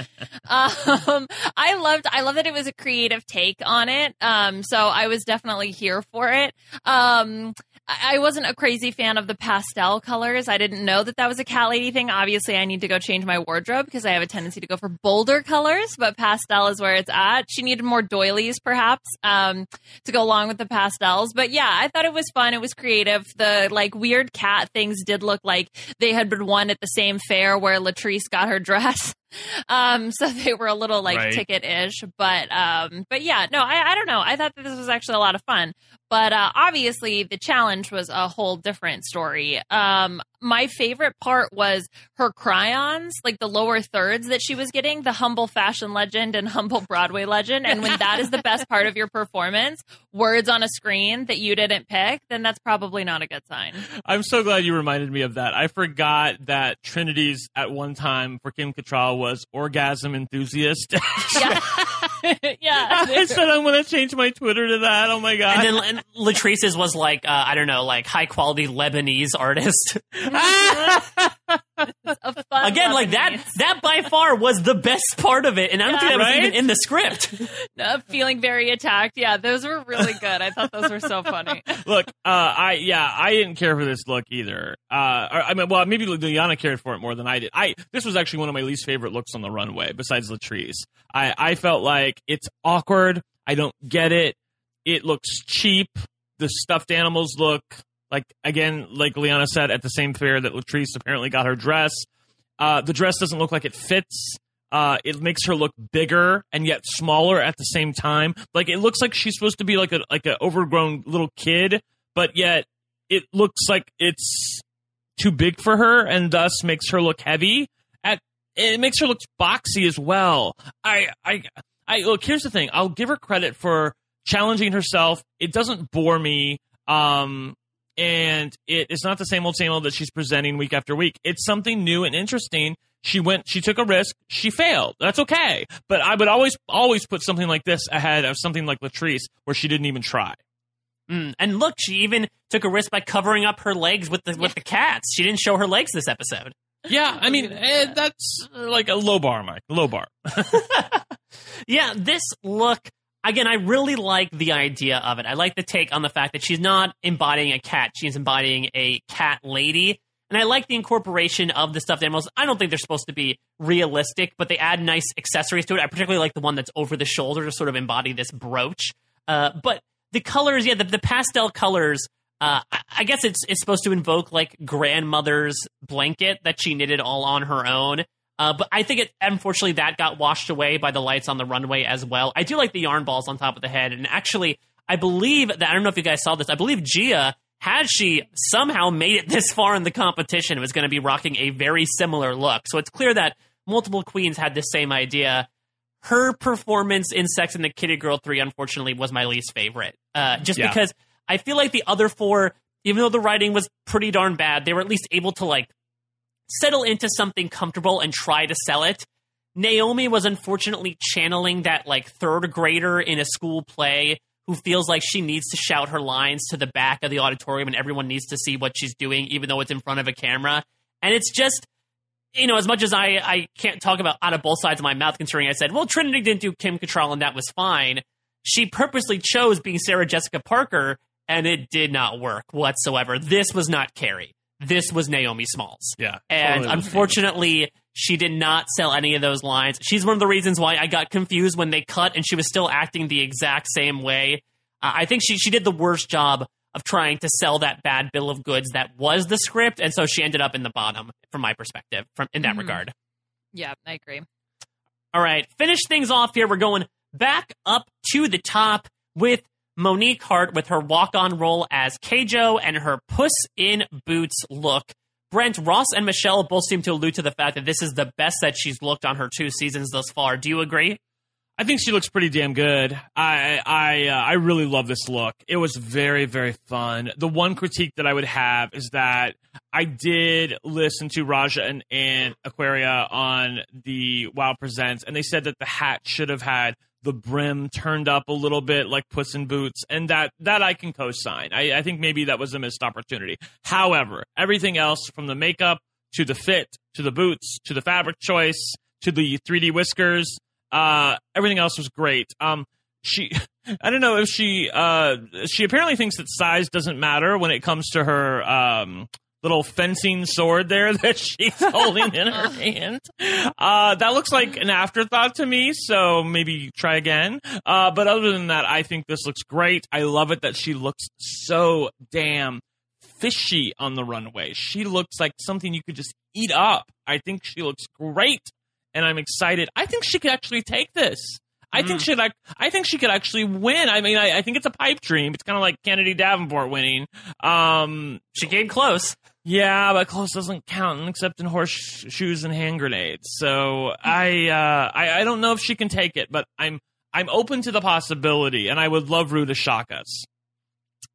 Um, I loved, I love that it was a creative take on it. Um, so I was definitely here for it. Um, I wasn't a crazy fan of the pastel colors. I didn't know that that was a cat lady thing. Obviously, I need to go change my wardrobe because I have a tendency to go for bolder colors, but pastel is where it's at. She needed more doilies, perhaps, um, to go along with the pastels. But yeah, I thought it was fun. It was creative. The like weird cat things did look like they had been won at the same fair where Latrice got her dress. Um, so they were a little like Right. ticket ish, but um, but yeah, no, I, I don't know. I thought that this was actually a lot of fun, but uh, obviously the challenge was a whole different story. Um, my favorite part was her chyrons, like the lower thirds that she was getting, the humble fashion legend and humble Broadway legend. And when that is the best part of your performance, words on a screen that you didn't pick, then that's probably not a good sign. I'm so glad you reminded me of that. I forgot that Trinity's at one time for Kim Cattrall was orgasm enthusiast. Yeah, yeah. I said I'm going to change my Twitter to that. Oh my god! And then and Latrice's was like, uh, I don't know, like high quality Lebanese artist. A fun Again, like that that by far was the best part of it. And I don't Yeah. think that was even in the script. Uh, feeling very attacked. Yeah, those were really good. I thought those were so funny. look, uh, I yeah, I didn't care for this look either. Uh, or, I mean, well, maybe Liana cared for it more than I did. I this was actually one of my least favorite looks on the runway, besides Latrice. I I felt like it's awkward. I don't get it. It looks cheap. The stuffed animals look like again, like Liana said, at the same fair that Latrice apparently got her dress. Uh, the dress doesn't look like it fits. Uh, it makes her look bigger and yet smaller at the same time. Like it looks like she's supposed to be like a like an overgrown little kid, but yet it looks like it's too big for her, and thus makes her look heavy. At it makes her look boxy as well. I I I look. Here's the thing. I'll give her credit for challenging herself. It doesn't bore me. Um, and it is not the same old same old that she's presenting week after week. It's something new and interesting. She went, she took a risk, she failed. That's okay. But I would always, always put something like this ahead of something like Latrice, where she didn't even try. Mm, And look, she even took a risk by covering up her legs with the with the cats. She didn't show her legs this episode. Yeah, I mean, eh, that's like a low bar, Mike. Low bar. Yeah, this look again, I really like the idea of it. I like the take on the fact that she's not embodying a cat; she's embodying a cat lady. And I like the incorporation of the stuffed animals. I don't think they're supposed to be realistic, but they add nice accessories to it. I particularly like the one that's over the shoulder to sort of embody this brooch. Uh, but the colors, yeah, the, the pastel colors. Uh, I, I guess it's it's supposed to invoke like grandmother's blanket that she knitted all on her own. Uh, but I think it unfortunately that got washed away by the lights on the runway as well. I do like the yarn balls on top of the head, and actually, I believe that I don't know if you guys saw this. I believe Gia had she somehow made it this far in the competition was going to be rocking a very similar look. So it's clear that multiple queens had the same idea. Her performance in Sex and the Kitty Girl 3, unfortunately, was my least favorite. Uh, just Yeah. because I feel like the other four, even though the writing was pretty darn bad, they were at least able to like settle into something comfortable and try to sell it. Naomi was unfortunately channeling that like third grader in a school play who feels like she needs to shout her lines to the back of the auditorium and everyone needs to see what she's doing, even though it's in front of a camera. And it's just, you know, as much as I, I can't talk about out of both sides of my mouth, considering I said, well, Trinity didn't do Kim Cattrall and that was fine. She purposely chose being Sarah Jessica Parker and it did not work whatsoever. This was not Carrie. This was Naomi Smalls. Yeah, And totally. unfortunately, she did not sell any of those lines. She's one of the reasons why I got confused when they cut and she was still acting the exact same way. Uh, I think she she did the worst job of trying to sell that bad bill of goods that was the script, and so she ended up in the bottom, from my perspective, from in that Mhm. regard. Yeah, I agree. All right, finish things off here. We're going back up to the top with Monique Heart with her walk-on role as Keijo and her Puss in Boots look. Brent, Ross, and Michelle both seem to allude to the fact that this is the best that she's looked on her two seasons thus far. Do you agree? I think she looks pretty damn good. I I uh, I really love this look. It was very very fun. The one critique that I would have is that I did listen to Raja and, and Aquaria on the Wow Presents, and they said that the hat should have had the brim turned up a little bit like Puss in Boots, and that that I can co-sign. I, I think maybe that was a missed opportunity. However, everything else from the makeup to the fit to the boots to the fabric choice to the 3D whiskers uh, everything else was great. Um, she, I don't know if she, uh, she apparently thinks that size doesn't matter when it comes to her, um, little fencing sword there that she's holding in her hand. Uh, that looks like an afterthought to me, so maybe try again. Uh, but other than that, I think this looks great. I love it that she looks so damn fishy on the runway. She looks like something you could just eat up. I think she looks great and I'm excited. I think she could actually take this. I think she like. I think she could actually win. I mean, I, I think it's a pipe dream. It's kind of like Kennedy Davenport winning. Um, She came close. Yeah, but close doesn't count except in horseshoes and hand grenades. So I, uh, I, I don't know if she can take it, but I'm, I'm open to the possibility, and I would love Ru to shock us.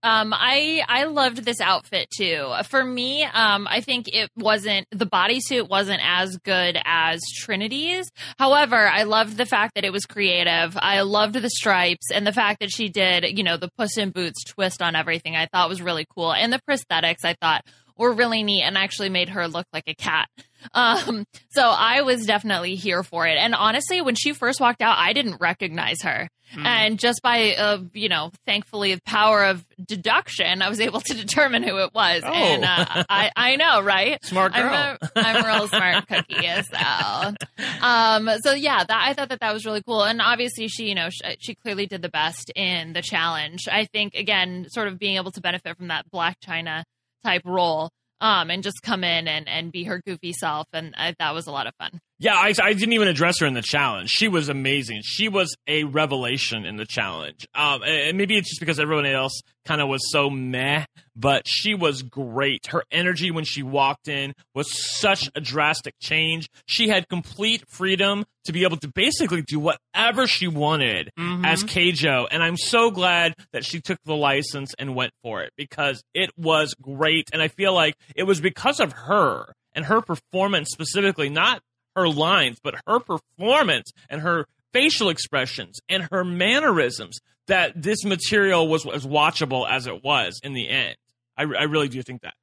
Um, I I loved this outfit too. For me, um, I think it wasn't the bodysuit wasn't as good as Trinity's. However, I loved the fact that it was creative. I loved the stripes and the fact that she did, you know, the Puss in Boots twist on everything. I thought was really cool, and the prosthetics I thought were really neat and actually made her look like a cat. Um, so I was definitely here for it. And honestly, when she first walked out, I didn't recognize her. And just by, uh, you know, thankfully the power of deduction, I was able to determine who it was. Oh. And uh, I, I know, right? Smart girl. I'm a, I'm a real smart cookie. So, um, so yeah, that I thought that that was really cool. And obviously, she, you know, she, she clearly did the best in the challenge. I think again, sort of being able to benefit from that Blac Chyna type role. Um, and just come in and, and be her goofy self. And I, that was a lot of fun. Yeah, I, I didn't even address her in the challenge. She was amazing. She was a revelation in the challenge. Um, and maybe it's just because everyone else kind of was so meh, but she was great. Her energy when she walked in was such a drastic change. She had complete freedom to be able to basically do whatever she wanted as Keijo. And I'm so glad that she took the license and went for it because it was great. And I feel like it was because of her and her performance specifically, not her lines, but her performance and her facial expressions and her mannerisms that this material was as watchable as it was in the end. I, I really do think that.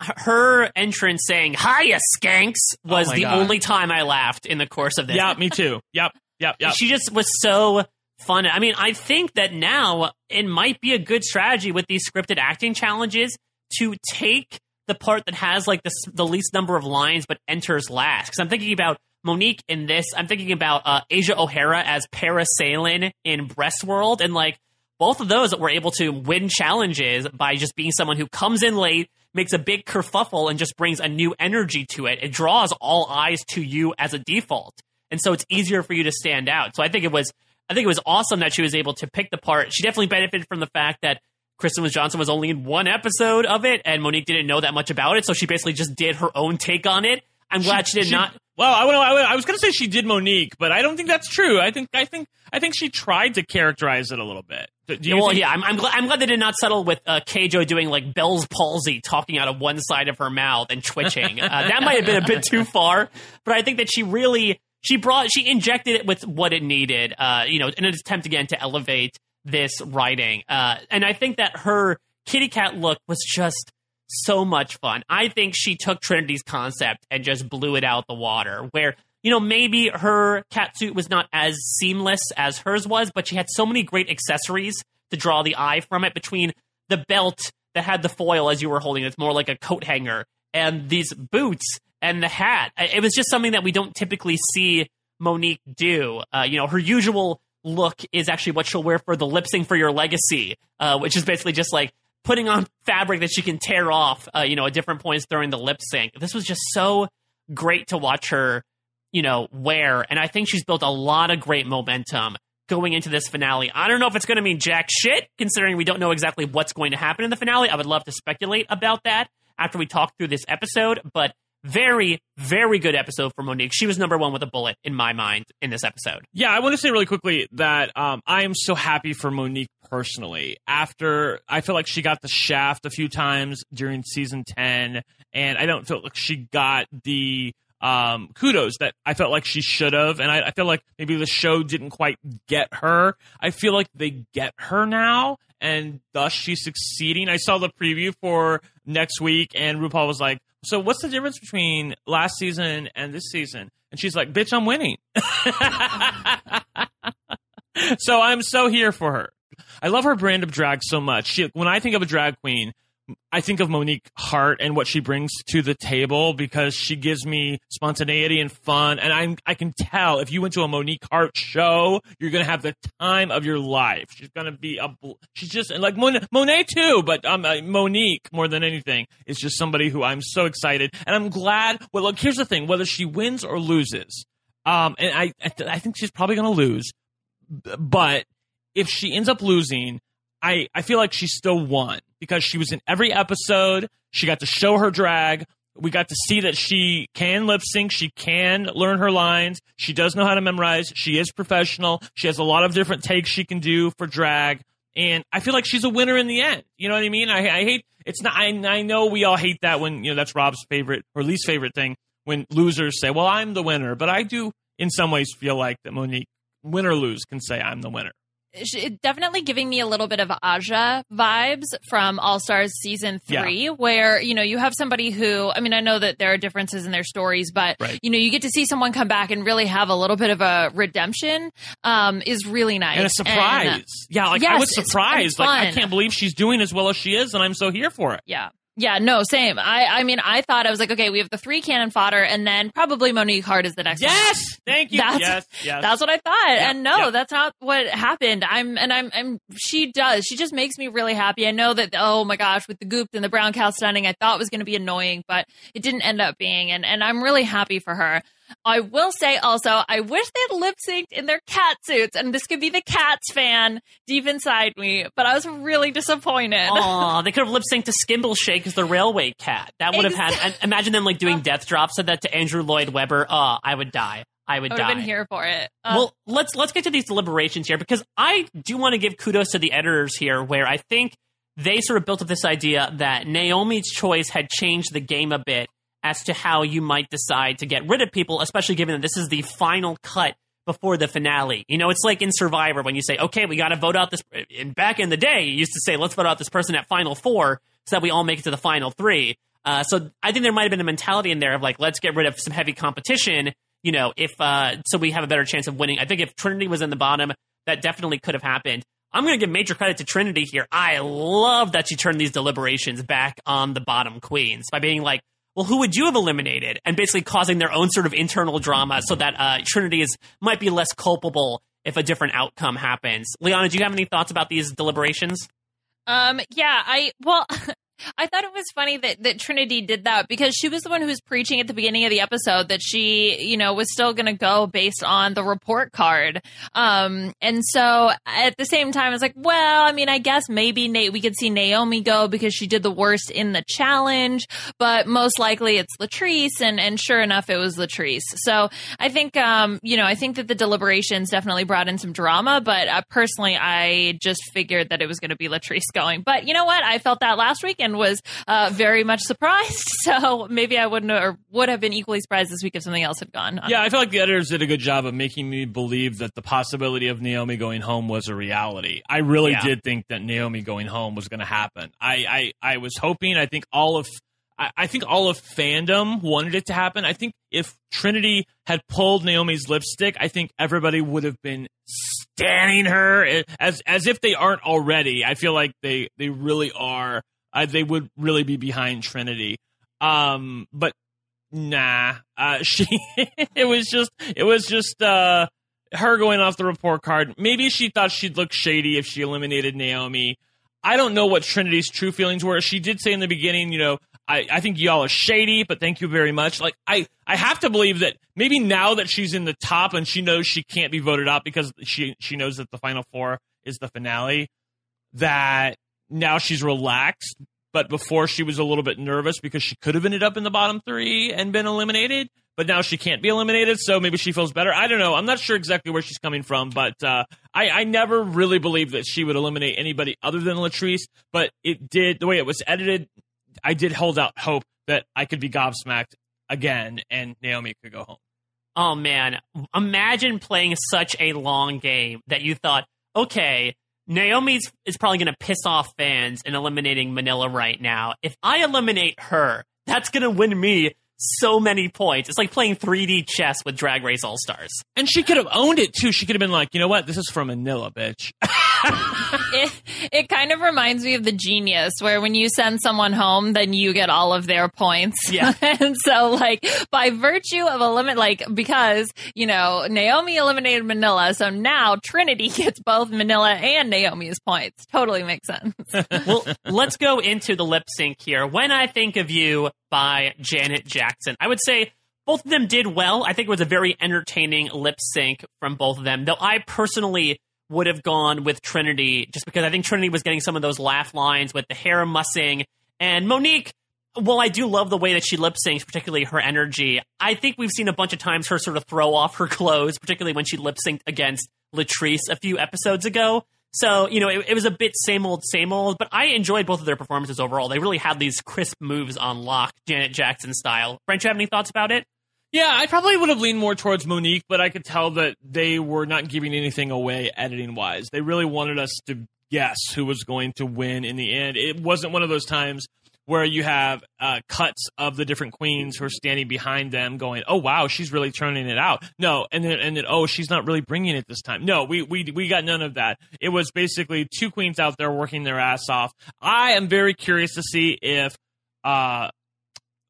Her entrance saying "Hiya, skanks" oh was Oh the God. only time I laughed in the course of this. Yeah, me too. Yep, yep, yep. She just was so fun. I mean, I think that now it might be a good strategy with these scripted acting challenges to take the part that has like the, the least number of lines but enters last. Because I'm thinking about Monique in this. I'm thinking about uh, Asia O'Hara as Parasailing in Breastworld, and like both of those were able to win challenges by just being someone who comes in late, makes a big kerfuffle, and just brings a new energy to it. It draws all eyes to you as a default, and so it's easier for you to stand out. So I think it was, I think it was awesome that she was able to pick the part. She definitely benefited from the fact that Kristen Johnston was only in one episode of it, and Monique didn't know that much about it, so she basically just did her own take on it. I'm glad she, did not. Well, I, I, I was going to say she did Monique, but I don't think that's true. I think I think I think she tried to characterize it a little bit. Do do you well, think- yeah, I'm, I'm, glad, I'm glad they did not settle with uh, Keijo doing like Bell's palsy, talking out of one side of her mouth and twitching. uh, that might have been a bit too far, but I think that she really she brought she injected it with what it needed. Uh, you know, in an attempt again to elevate this writing. Uh, and I think that her kitty cat look was just so much fun. I think she took Trinity's concept and just blew it out the water. Where you know maybe her cat suit was not as seamless as hers was, but she had so many great accessories to draw the eye from it. Between the belt that had the foil as you were holding, it, it's more like a coat hanger, and these boots and the hat. It was just something that we don't typically see Monique do. Uh, you know, her usual look is actually what she'll wear for the lip sync for your legacy, uh, which is basically just like putting on fabric that she can tear off, uh, you know, at different points during the lip sync. This was just so great to watch her, you know, wear. And I think she's built a lot of great momentum going into this finale. I don't know if it's going to mean jack shit, considering we don't know exactly what's going to happen in the finale. I would love to speculate about that after we talk through this episode, but very, very good episode for Monique. She was number one with a bullet in my mind in this episode. Yeah, I want to say really quickly that um, I am so happy for Monique personally. After I feel like she got the shaft a few times during season 10, and I don't feel like she got the um, kudos that I felt like she should have. And I, I feel like maybe the show didn't quite get her. I feel like they get her now, and thus she's succeeding. I saw the preview for next week, and RuPaul was like, So, what's the difference between last season and this season? And she's like, Bitch, I'm winning. so, I'm so here for her. I love her brand of drag so much. She, when I think of a drag queen, I think of Monique Heart and what she brings to the table because she gives me spontaneity and fun. And I'm, I can tell if you went to a Monique Heart show, you're going to have the time of your life. She's going to be a, she's just like Monet, Monet too, but um, uh, Monique more than anything is just somebody who I'm so excited. And I'm glad. Well, look, here's the thing whether she wins or loses, um, and I, I think she's probably going to lose, but if she ends up losing, I, I feel like she still won because she was in every episode. She got to show her drag. We got to see that she can lip sync. She can learn her lines. She does know how to memorize. She is professional. She has a lot of different takes she can do for drag. And I feel like she's a winner in the end. You know what I mean? I, I hate it's not. I, I know we all hate that when you know that's Rob's favorite or least favorite thing when losers say, "Well, I'm the winner." But I do, in some ways, feel like that Monique, win or lose, can say, "I'm the winner." Definitely giving me a little bit of Aja vibes from All Stars season three, yeah. where you know you have somebody who, I mean, I know that there are differences in their stories, but right. you know you get to see someone come back and really have a little bit of a redemption. Um, is really nice and a surprise. And, yeah, like yes, I was surprised. Like I can't believe she's doing as well as she is, and I'm so here for it. Yeah. Yeah, no, same. I, I mean, I thought I was like, okay, we have the three cannon fodder, and then probably Monique Heart is the next. Yes, one. thank you. That's, yes, yes. That's what I thought, yeah, and no, yeah. that's not what happened. I'm, and I'm, I'm. She does. She just makes me really happy. I know that. Oh my gosh, with the goop and the brown cow stunning, I thought was going to be annoying, but it didn't end up being, and and I'm really happy for her. I will say also, I wish they had lip synced in their cat suits, and this could be the cats fan deep inside me, but I was really disappointed. Aw, they could have lip synced to Skimbleshanks as the railway cat. That would have had. Imagine them like doing death drops of that to Andrew Lloyd Webber. Oh, I would die. I would, die. I would have been here for it. Uh, well, let's let's get to these deliberations here because I do want to give kudos to the editors here, where I think they sort of built up this idea that Naomi's choice had changed the game a bit as to how you might decide to get rid of people, especially given that this is the final cut before the finale. You know, it's like in Survivor when you say, okay, we got to vote out this. And back in the day, you used to say, let's vote out this person at final four so that we all make it to the final three. Uh, so I think there might have been a mentality in there of like, let's get rid of some heavy competition. You know, if uh, so, we have a better chance of winning. I think if Trinity was in the bottom, that definitely could have happened. I'm going to give major credit to Trinity here. I love that she turned these deliberations back on the bottom queens by being like, well, who would you have eliminated? And basically causing their own sort of internal drama so that uh, Trinity is might be less culpable if a different outcome happens. Liana, do you have any thoughts about these deliberations? Um, yeah, I well, I thought it was funny that, that Trinity did that because she was the one who was preaching at the beginning of the episode that she, you know, was still going to go based on the report card. Um, and so at the same time, I was like, well, I mean, I guess maybe Nate, we could see Naomi go because she did the worst in the challenge, but most likely it's Latrice. And, and sure enough, it was Latrice. So I think, um, you know, I think that the deliberations definitely brought in some drama, but uh, personally, I just figured that it was going to be Latrice going. But you know what? I felt that last week and was uh, very much surprised. So maybe I wouldn't or would have been equally surprised this week if something else had gone. Yeah, I feel like the editors did a good job of making me believe that the possibility of Naomi going home was a reality. I really yeah. did think that Naomi going home was going to happen. I, I I was hoping. I think all of I, think all of fandom wanted it to happen. I think if Trinity had pulled Naomi's lipstick, I think everybody would have been standing her as as if they aren't already. I feel like they they really are they would really be behind Trinity. Um, but nah, uh, she it was just it was just uh, her going off the report card. Maybe she thought she'd look shady if she eliminated Naomi. I don't know what Trinity's true feelings were. She did say in the beginning, you know, I, I think y'all are shady, but thank you very much. Like I, I have to believe that maybe now that she's in the top and she knows she can't be voted out because she she knows that the final four is the finale, that now she's relaxed. But before she was a little bit nervous because she could have ended up in the bottom three and been eliminated. But now she can't be eliminated, so maybe she feels better. I don't know. I'm not sure exactly where she's coming from, but uh, I, I never really believed that she would eliminate anybody other than Latrice. But it did the way it was edited I did hold out hope that I could be gobsmacked again and Naomi could go home. Oh man, imagine playing such a long game that you thought, okay, Naomi is probably going to piss off fans in eliminating Manila right now. If I eliminate her, that's going to win me so many points. It's like playing 3D chess with Drag Race All Stars. And she could have owned it too. She could have been like, you know what? This is from Manila, bitch. it, it kind of reminds me of the genius where when you send someone home, then you get all of their points. Yeah. and so, like, by virtue of a limit, like, because, you know, Naomi eliminated Manila, so now Trinity gets both Manila and Naomi's points. Totally makes sense. well, let's go into the lip sync here. When I think of you by Janet Jackson, I would say both of them did well. I think it was a very entertaining lip sync from both of them, though I personally would have gone with Trinity just because I think Trinity was getting some of those laugh lines with the hair mussing. And Monique, well, I do love the way that she lip syncs, particularly her energy. I think we've seen a bunch of times her sort of throw off her clothes, particularly when she lip synced against Latrice a few episodes ago. So, you know, it, it, was a bit same old, same old, but I enjoyed both of their performances overall. They really had these crisp moves on lock, Janet Jackson style. French, you have any thoughts about it? Yeah, I probably would have leaned more towards Monique, but I could tell that they were not giving anything away editing wise. They really wanted us to guess who was going to win in the end. It wasn't one of those times where you have uh, cuts of the different queens who are standing behind them going, "Oh wow, she's really turning it out." No, and then and then oh, she's not really bringing it this time. No, we we we got none of that. It was basically two queens out there working their ass off. I am very curious to see if uh,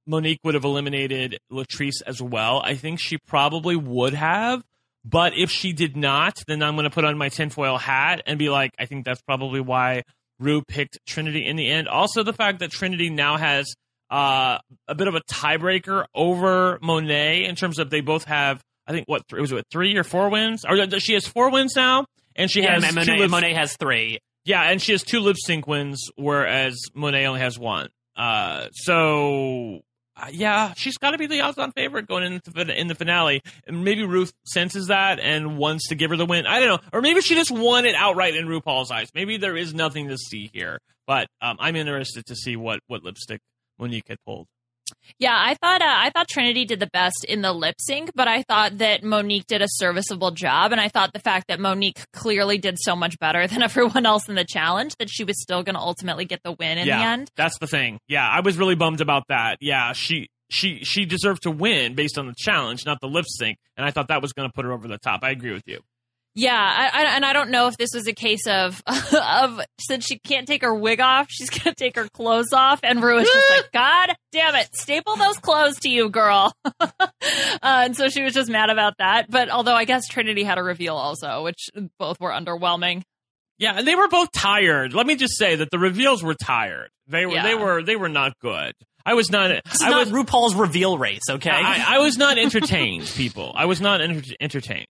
Monique would have eliminated Latrice as well. I think she probably would have. But if she did not, then I'm going to put on my tinfoil hat and be like, I think that's probably why Ru picked Trinity in the end. Also, the fact that Trinity now has uh, a bit of a tiebreaker over Monet in terms of they both have, I think, what, was it three or four wins? Or she has four wins now, and she yeah, has Monet, lip- Monet has three. Yeah, and she has two lip sync wins, whereas Monet only has one. Uh, so uh, yeah, she's got to be the odds-on favorite going into the, in the finale. And maybe Ruth senses that and wants to give her the win. I don't know, or maybe she just won it outright in RuPaul's eyes. Maybe there is nothing to see here. But um, I'm interested to see what what lipstick Monique had pulled. Yeah, I thought uh, I thought Trinity did the best in the lip sync, but I thought that Monique did a serviceable job, and I thought the fact that Monique clearly did so much better than everyone else in the challenge that she was still going to ultimately get the win in yeah, the end. That's the thing. Yeah, I was really bummed about that. Yeah, she she she deserved to win based on the challenge, not the lip sync, and I thought that was going to put her over the top. I agree with you. Yeah, I, I, and I don't know if this was a case of of since she can't take her wig off, she's gonna take her clothes off, and Ru is just like, God damn it, staple those clothes to you, girl. uh, and so she was just mad about that. But although I guess Trinity had a reveal also, which both were underwhelming. Yeah, and they were both tired. Let me just say that the reveals were tired. They were Yeah. they were they were not good. I was not. This is I not was RuPaul's reveal race, okay? I, I was not entertained. People, I was not enter- entertained.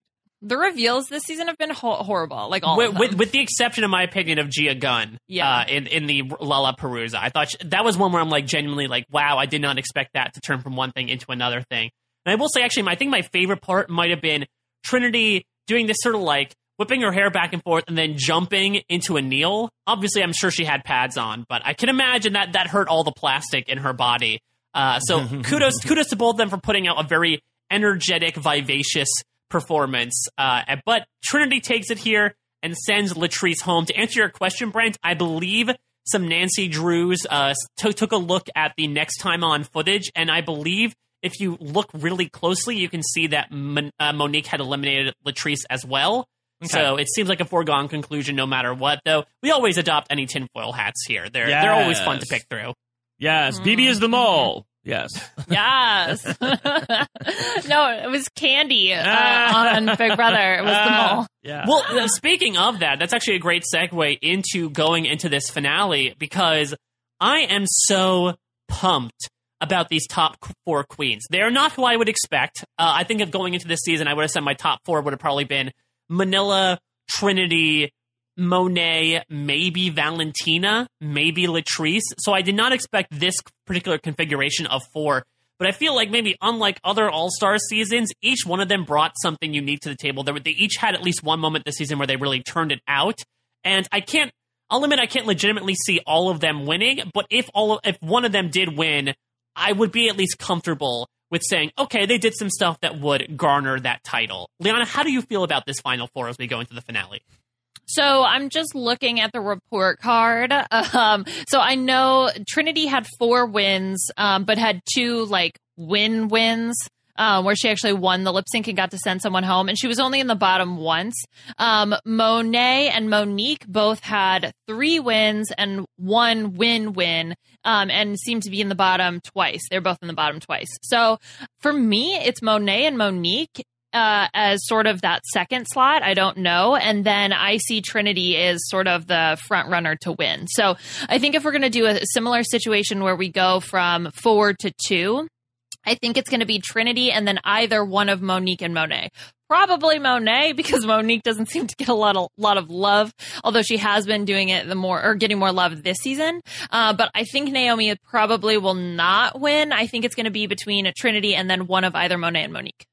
The reveals this season have been ho- horrible, like all with, of them. with, with the exception, in my opinion, of Gia Gunn, Yeah. uh, in in the Lalaparuza, I thought she, that was one where I'm like genuinely like, wow, I did not expect that to turn from one thing into another thing. And I will say, actually, my, I think my favorite part might have been Trinity doing this sort of like whipping her hair back and forth and then jumping into a kneel. Obviously, I'm sure she had pads on, but I can imagine that that hurt all the plastic in her body. Uh, so kudos kudos to both of them for putting out a very energetic, vivacious performance. Uh, but Trinity takes it here and sends Latrice home. To answer your question, Brent, I believe some Nancy Drews uh, t- took a look at the next time on footage, and I believe if you look really closely, you can see that Mon- uh, Monique had eliminated Latrice as well. So it seems like a foregone conclusion no matter what, though. We always adopt any tinfoil hats here. They're, they're always fun to pick through. Yes, BeBe is the mole. Yes. Yes. no, it was Candy uh, on Big Brother. It was the mole. Yeah. Well, uh, speaking of that, that's actually a great segue into going into this finale because I am so pumped about these top four queens. They're not who I would expect. Uh, I think of going into this season, I would have said my top four would have probably been Manila, Trinity, Monet, maybe Valentina, maybe Latrice. So I did not expect this particular configuration of four. But I feel like maybe unlike other All Star seasons, each one of them brought something unique to the table. They, each had at least one moment this season where they really turned it out. And I can't, I'll admit I can't legitimately see all of them winning. But if all, if one of them did win, I would be at least comfortable with saying, okay, they did some stuff that would garner that title. Liana, how do you feel about this final four as we go into the finale? So I'm just looking at the report card. Um, so I know Trinity had four wins, um, but had two like win wins. Uh, where she actually won the lip sync and got to send someone home, and she was only in the bottom once. Um, Monet and Monique both had three wins and one win win, um, and seemed to be in the bottom twice. They're both in the bottom twice. So for me, it's Monet and Monique uh, as sort of that second slot. I don't know. And then I see Trinity is sort of the front runner to win. So I think if we're going to do a similar situation where we go from four to two, I think it's going to be Trinity and then either one of Monique and Monet. Probably Monet because Monique doesn't seem to get a lot of lot of love, although she has been doing it the more or getting more love this season. Uh, but I think Naomi probably will not win. I think it's going to be between a Trinity and then one of either Monet and Monique.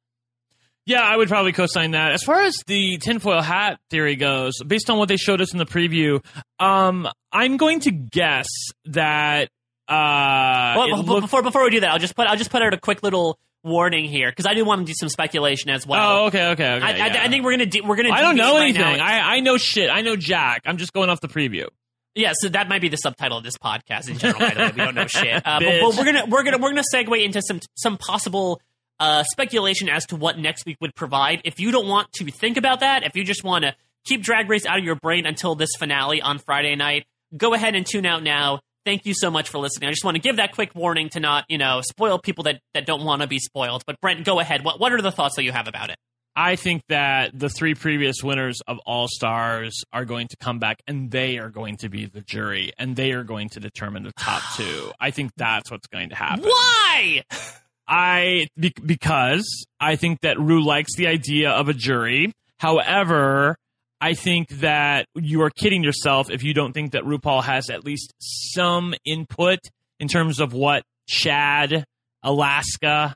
Yeah, I would probably co-sign that. As far as the tinfoil hat theory goes, based on what they showed us in the preview, um, I'm going to guess that. Uh, Well, looked- before before we do that, I'll just put I'll just put out a quick little warning here because I do want to do some speculation as well. oh, okay, okay, okay. I, I, yeah. I think we're gonna de- we're gonna. I don't know anything. now. I, I know shit. I know Jack. I'm just going off the preview. Yeah, so that might be the subtitle of this podcast in general. by the way, we don't know shit. Uh, but, but we're gonna we're gonna we're gonna segue into some some possible uh, speculation as to what next week would provide. If you don't want to think about that, if you just want to keep Drag Race out of your brain until this finale on Friday night, go ahead and tune out now. Thank you so much for listening. I just want to give that quick warning to not you know spoil people that that don't want to be spoiled. But Brent, go ahead. What what are the thoughts that you have about it? I think that the three previous winners of All Stars are going to come back and they are going to be the jury and they are going to determine the top two. I think that's what's going to happen. Why? I because I think that Ru likes the idea of a jury. However, I think that you are kidding yourself if you don't think that RuPaul has at least some input in terms of what Chad, Alaska,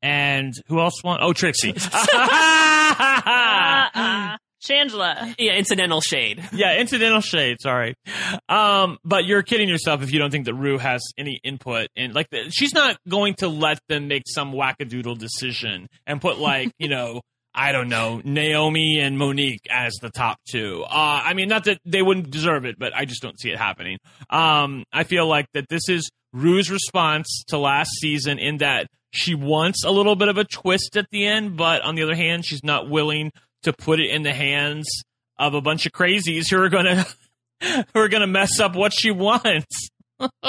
and who else won? Oh, Trixie. Shangela. Yeah, incidental shade. yeah, incidental shade. Sorry, um, but you're kidding yourself if you don't think that Ru has any input in like the, she's not going to let them make some wackadoodle decision and put like you know I don't know Naomi and Monique as the top two. Uh, I mean, not that they wouldn't deserve it, but I just don't see it happening. Um, I feel like that this is Ru's response to last season in that she wants a little bit of a twist at the end, but on the other hand, she's not willing to put it in the hands of a bunch of crazies who are gonna who are gonna mess up what she wants.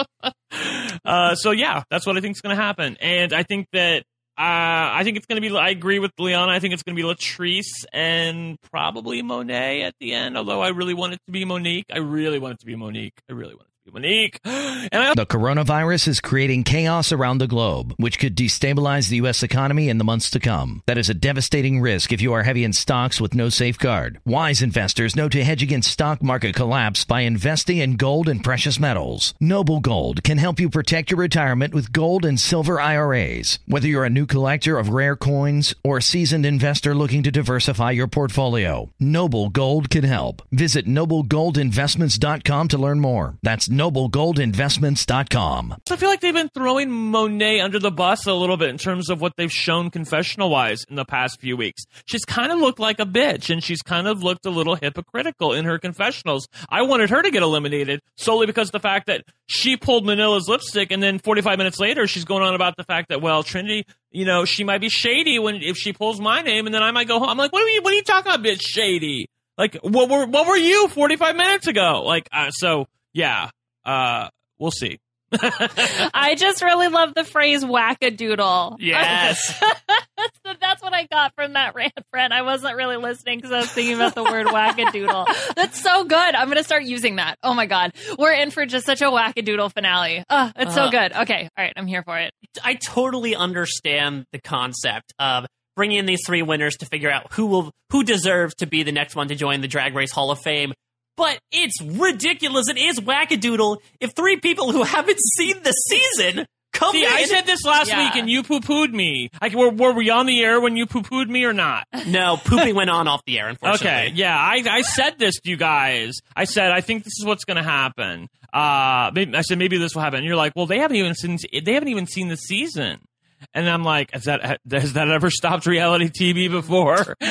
uh, so yeah, that's what I think is gonna happen, and I think that uh, I think it's gonna be. I agree with Liana. I think it's gonna be Latrice and probably Monet at the end. Although I really want it to be Monique. I really want it to be Monique. I really want it to Monique. I The coronavirus is creating chaos around the globe, which could destabilize the U.S. economy in the months to come. That is a devastating risk if you are heavy in stocks with no safeguard. Wise investors know to hedge against stock market collapse by investing in gold and precious metals. Noble Gold can help you protect your retirement with gold and silver IRAs. Whether you're a new collector of rare coins or a seasoned investor looking to diversify your portfolio, Noble Gold can help. Visit noblegoldinvestments.com to learn more. That's noblegoldinvestments.com. I feel like they've been throwing Monet under the bus a little bit in terms of what they've shown confessional wise in the past few weeks. She's kind of looked like a bitch and she's kind of looked a little hypocritical in her confessionals. I wanted her to get eliminated solely because the fact that she pulled Manila's lipstick and then 45 minutes later she's going on about the fact that, well, Trinity, you know, she might be shady when if she pulls my name and then I might go home. I'm like, what are you, what are you talking about, bitch? Shady. Like, what were, what were you 45 minutes ago? Like, uh, so yeah, uh, we'll see. I just really love the phrase wackadoodle. Yes. that's, that's what I got from that rant, friend. I wasn't really listening because I was thinking about the word wackadoodle. That's so good. I'm going to start using that. Oh my God. We're in for just such a wackadoodle finale. Oh, it's so Uh, good. Okay. All right. I'm here for it. I totally understand the concept of bringing in these three winners to figure out who will who deserves to be the next one to join the Drag Race Hall of Fame. But it's ridiculous. It is wackadoodle if three people who haven't seen the season come See, in. I said this last Yeah. week and you poo pooed me. Like, were, were we on the air when you poo pooed me or not? no, pooping went on off the air. Unfortunately, Okay, yeah, I, I said this to you guys. I said I think this is what's going to happen. Uh, maybe, I said maybe this will happen. And you're like, well, they haven't even seen they haven't even seen the season. And I'm like, has that has that ever stopped reality TV before?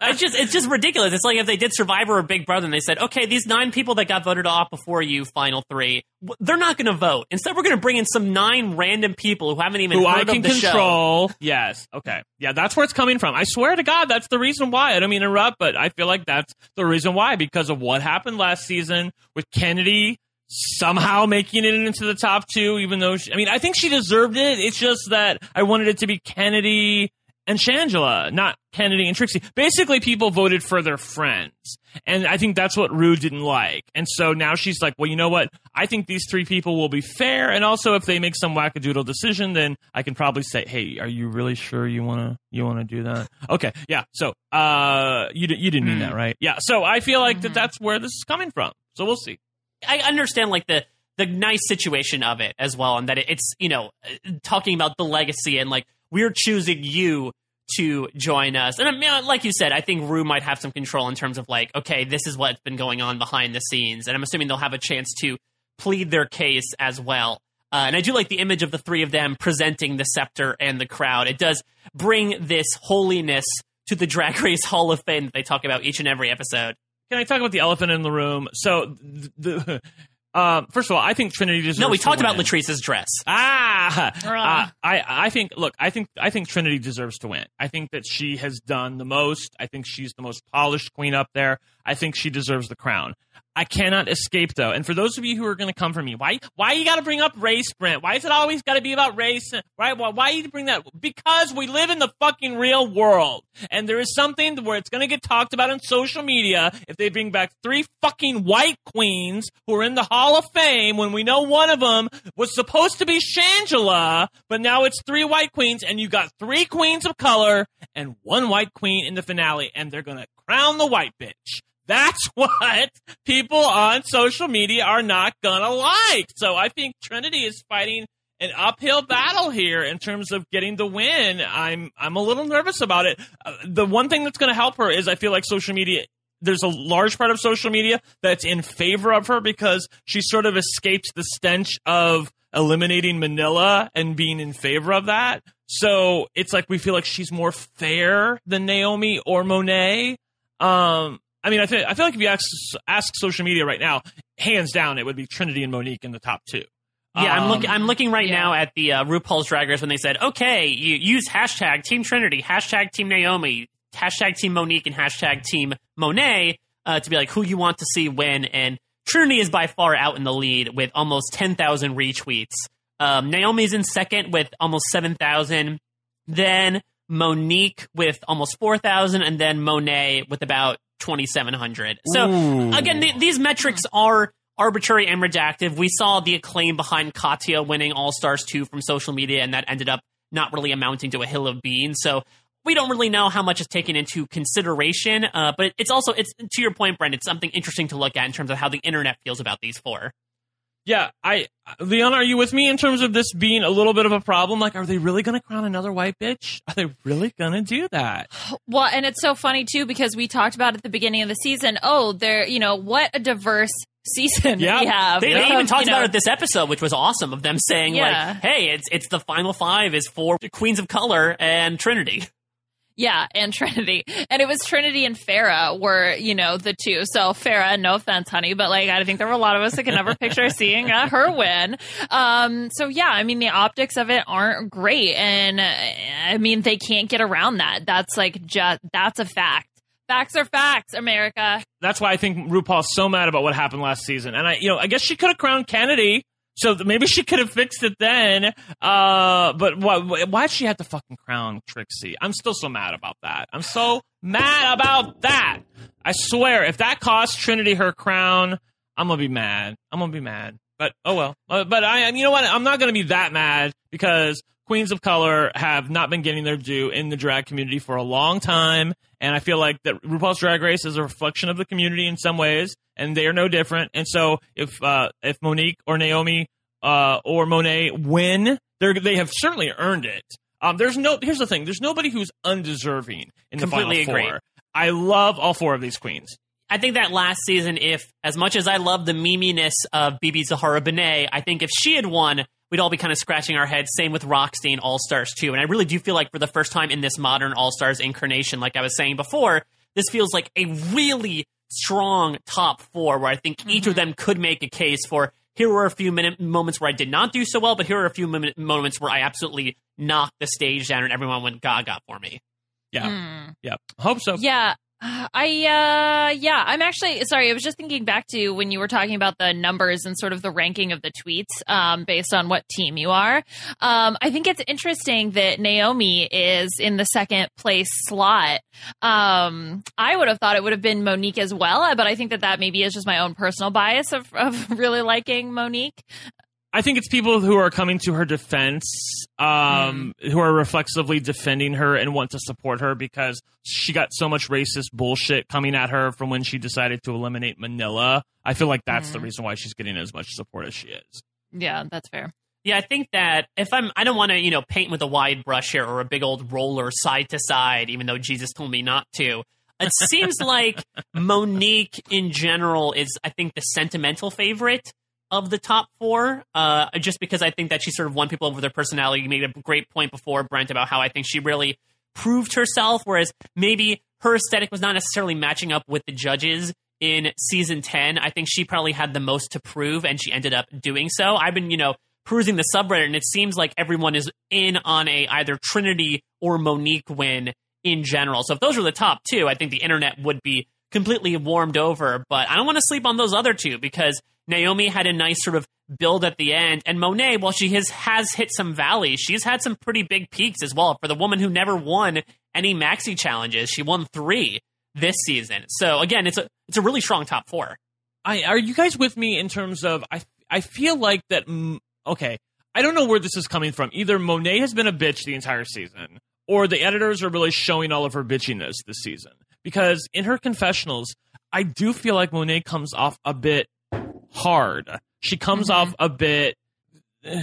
It's just it's just ridiculous. It's like if they did Survivor or Big Brother and they said, okay, these nine people that got voted off before you, final three, they're not going to vote. Instead, we're going to bring in some nine random people who haven't even Who heard I can of the show. control. Yes. Okay. Yeah, that's where it's coming from. I swear to God, that's the reason why. I don't mean to interrupt, but I feel like that's the reason why because of what happened last season with Kennedy somehow making it into the top two, even though she, I mean, I think she deserved it. It's just that I wanted it to be Kennedy and Shangela, not Kennedy and Trixie. Basically, people voted for their friends. And I think that's what Ru didn't like. And so now she's like, well, you know what? I think these three people will be fair. And also, if they make some wackadoodle decision, then I can probably say, hey, are you really sure you want to you want to do that? Okay. Yeah. So, uh, you, you didn't mean that, right? Yeah. So I feel like that that's where this is coming from. So we'll see. I understand like the the nice situation of it as well, and that it, it's you know talking about the legacy and like we're choosing you to join us. And I mean, like you said, I think Ru might have some control in terms of like, okay, this is what's been going on behind the scenes, and I'm assuming they'll have a chance to plead their case as well. Uh, and I do like the image of the three of them presenting the scepter and the crowd. It does bring this holiness to the Drag Race Hall of Fame that they talk about each and every episode. Can I talk about the elephant in the room? So, the, the um, first of all, I think Trinity deserves. No, we to talked about win. Latrice's dress. Ah, Hurrah. uh, I I think look, I think I think Trinity deserves to win. I think that she has done the most. I think she's the most polished queen up there. I think she deserves the crown. I cannot escape though. And for those of you who are going to come for me, why why you got to bring up race, Brent? Why is it always got to be about race? Right? Why, why you bring that? Because we live in the fucking real world, and there is something where it's going to get talked about on social media if they bring back three fucking white queens who are in the Hall of Fame when we know one of them was supposed to be Shangela, but now it's three white queens, and you got three queens of color and one white queen in the finale, and they're going to crown the white bitch. That's what people on social media are not gonna like. So I think Trinity is fighting an uphill battle here in terms of getting the win. I'm I'm a little nervous about it. Uh, the one thing that's going to help her is I feel like social media. There's a large part of social media that's in favor of her because she sort of escaped the stench of eliminating Manila and being in favor of that. So it's like we feel like she's more fair than Naomi or Monet. Um, I mean, I feel, I feel like if you ask ask social media right now, hands down, it would be Trinity and Monique in the top two. Yeah, I'm Um, looking. I'm looking right yeah. now at the uh, RuPaul's Drag Race when they said, "Okay, you use hashtag Team Trinity, hashtag Team Naomi, hashtag Team Monique, and hashtag Team Monet uh, to be like who you want to see win." And Trinity is by far out in the lead with almost 10,000 retweets. Um, Naomi's in second with almost 7,000. Then Monique with almost 4,000, and then Monet with about 2,700. So Ooh. again, th- these metrics are arbitrary and redactive. We saw the acclaim behind Katya winning All Stars 2 from social media, and that ended up not really amounting to a hill of beans. So we don't really know how much is taken into consideration, uh, but it's also it's to your point, Brent. It's something interesting to look at in terms of how the internet feels about these four. Yeah, I Leon, are you with me in terms of this being a little bit of a problem? Like, are they really going to crown another white bitch? Are they really going to do that? Well, and it's so funny too because we talked about at the beginning of the season. Oh, there, you know, what a diverse season Yeah. we have. They, they Of, even talked you know, about it this episode, which was awesome of them saying Yeah. like, "Hey, it's it's the final five is for Queens of Color and Trinity." Yeah, and Trinity. And it was Trinity and Farrah were, you know, the two. So Farrah, no offense, honey, but like I think there were a lot of us that can never picture seeing uh, her win. Um, so yeah, I mean the optics of it aren't great, and uh, I mean they can't get around that. That's like just that's a fact. Facts are facts, America. That's why I think RuPaul's so mad about what happened last season. And I, you know, I guess she could have crowned Kennedy. So maybe she could have fixed it then. Uh, but why, why'd she have to fucking crown Trixie? I'm still so mad about that. I'm so mad about that. I swear, if that cost Trinity her crown, I'm gonna be mad. I'm gonna be mad. But oh well. Uh, but I, you know what? I'm not gonna be that mad because queens of color have not been getting their due in the drag community for a long time, and I feel like that RuPaul's Drag Race is a reflection of the community in some ways, and they are no different. And so if uh, if Monique or Naomi uh, or Monet win, they they have certainly earned it. Um, there's no. Here's the thing. There's nobody who's undeserving in Completely the final agree. four. I love all four of these queens. I think that last season, if as much as I love the meminess of BeBe Zahara Benet, I think if she had won, we'd all be kind of scratching our heads. Same with Roxy and All Stars too. And I really do feel like for the first time in this modern All Stars incarnation, like I was saying before, this feels like a really strong top four where I think each of them could make a case for. Here were a few minute moments where I did not do so well, but here are a few minute moments where I absolutely knocked the stage down and everyone went gaga for me. Yeah, Hmm. yeah. Hope so. Yeah. I uh yeah, I'm actually sorry, I was just thinking back to when you were talking about the numbers and sort of the ranking of the tweets um based on what team you are. Um I think it's interesting that Naomi is in the second place slot. Um I would have thought it would have been Monique as well, but I think that that maybe is just my own personal bias of of really liking Monique. I think it's people who are coming to her defense, um, who are reflexively defending her and want to support her because she got so much racist bullshit coming at her from when she decided to eliminate Manila. I feel like that's the reason why she's getting as much support as she is. Yeah, that's fair. Yeah, I think that if I'm, I don't want to, you know, paint with a wide brush here or a big old roller side to side, even though Jesus told me not to. It seems like Monique in general is, I think, the sentimental favorite of the top four, uh, just because I think that she sort of won people over their personality. You made a great point before, Brent, about how I think she really proved herself, whereas maybe her aesthetic was not necessarily matching up with the judges in season 10. I think she probably had the most to prove, and she ended up doing so. I've been, you know, perusing the subreddit, and it seems like everyone is in on a either Trinity or Monique win in general. So if those were the top two, I think the internet would be completely warmed over. But I don't want to sleep on those other two because Naomi had a nice sort of build at the end, and Monet, while she has has hit some valleys, she's had some pretty big peaks as well. For the woman who never won any maxi challenges, she won three this season. So again, it's a it's a really strong top four. I are you guys with me in terms of I I feel like that okay I don't know where this is coming from either Monet has been a bitch the entire season or the editors are really showing all of her bitchiness this season because in her confessionals I do feel like Monet comes off a bit hard she comes off a bit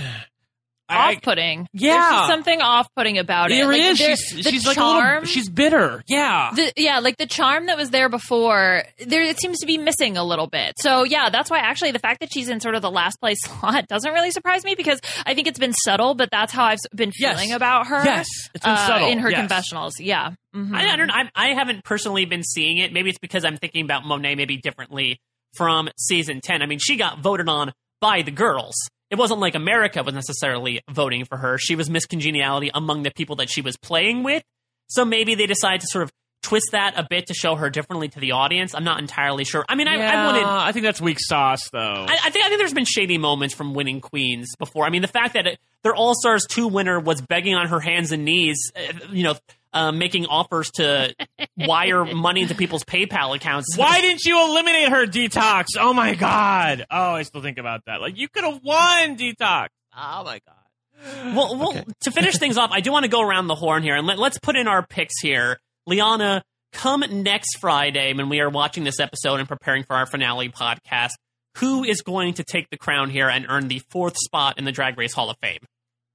Off-putting. Yeah. There's something off-putting about it. there Like, is. there- she's the she's like a charm, little, she's bitter yeah the, yeah, like the charm that was there before, there it seems to be missing a little bit. So yeah, that's why actually the fact that she's in sort of the last place slot doesn't really surprise me because I think it's been subtle, but that's how I've been Yes. feeling about her. Yes. It's been uh, subtle. in her Yes. confessionals. Yeah, Mhm. I, I don't know. I, I haven't personally been seeing it. Maybe it's because I'm thinking about Monet maybe differently from season 10. I mean, she got voted on by the girls. It wasn't like America was necessarily voting for her. She was Miss Congeniality among the people that she was playing with. So maybe they decided to sort of twist that a bit to show her differently to the audience. I'm not entirely sure. I mean, I, yeah, I wanted. I think that's weak sauce though I, I think I think there's been shady moments from winning queens before. I mean, the fact that it, their All Stars two winner was begging on her hands and knees, uh, you know, uh, making offers to wire money into people's PayPal accounts. Why didn't you eliminate her, Detox? Oh my god. Oh, I still think about that. Like you could have won, Detox. Oh my god. Well, well to finish things off, I do want to go around the horn here and let, let's put in our picks here. Liana, come next Friday when we are watching this episode and preparing for our finale podcast. Who is going to take the crown here and earn the fourth spot in the Drag Race Hall of Fame?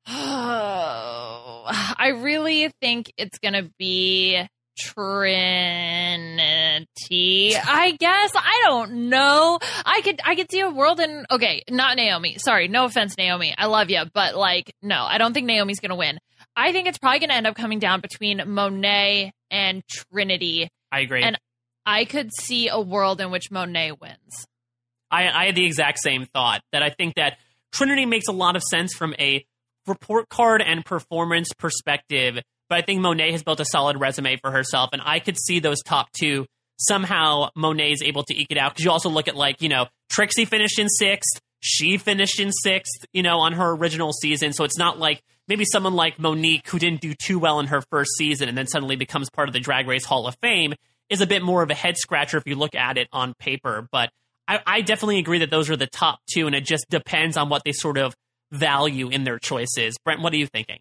Oh, I really think it's gonna be Trinity. I guess I don't know. I could I could see a world in okay, not Naomi. Sorry, no offense, Naomi. I love you, but like, no, I don't think Naomi's gonna win. I think it's probably gonna end up coming down between Monet and Trinity. I agree. And I could see a world in which Monet wins. I, I had the exact same thought that I think that Trinity makes a lot of sense from a report card and performance perspective, but I think Monet has built a solid resume for herself, and I could see those top two somehow Monet is able to eke it out because you also look at like you know Trixie finished in sixth, she finished in sixth, you know, on her original season. So it's not like maybe someone like Monique, who didn't do too well in her first season and then suddenly becomes part of the Drag Race Hall of Fame, is a bit more of a head scratcher if you look at it on paper. But I, I definitely agree that those are the top two, and it just depends on what they sort of value in their choices. Brent, what are you thinking?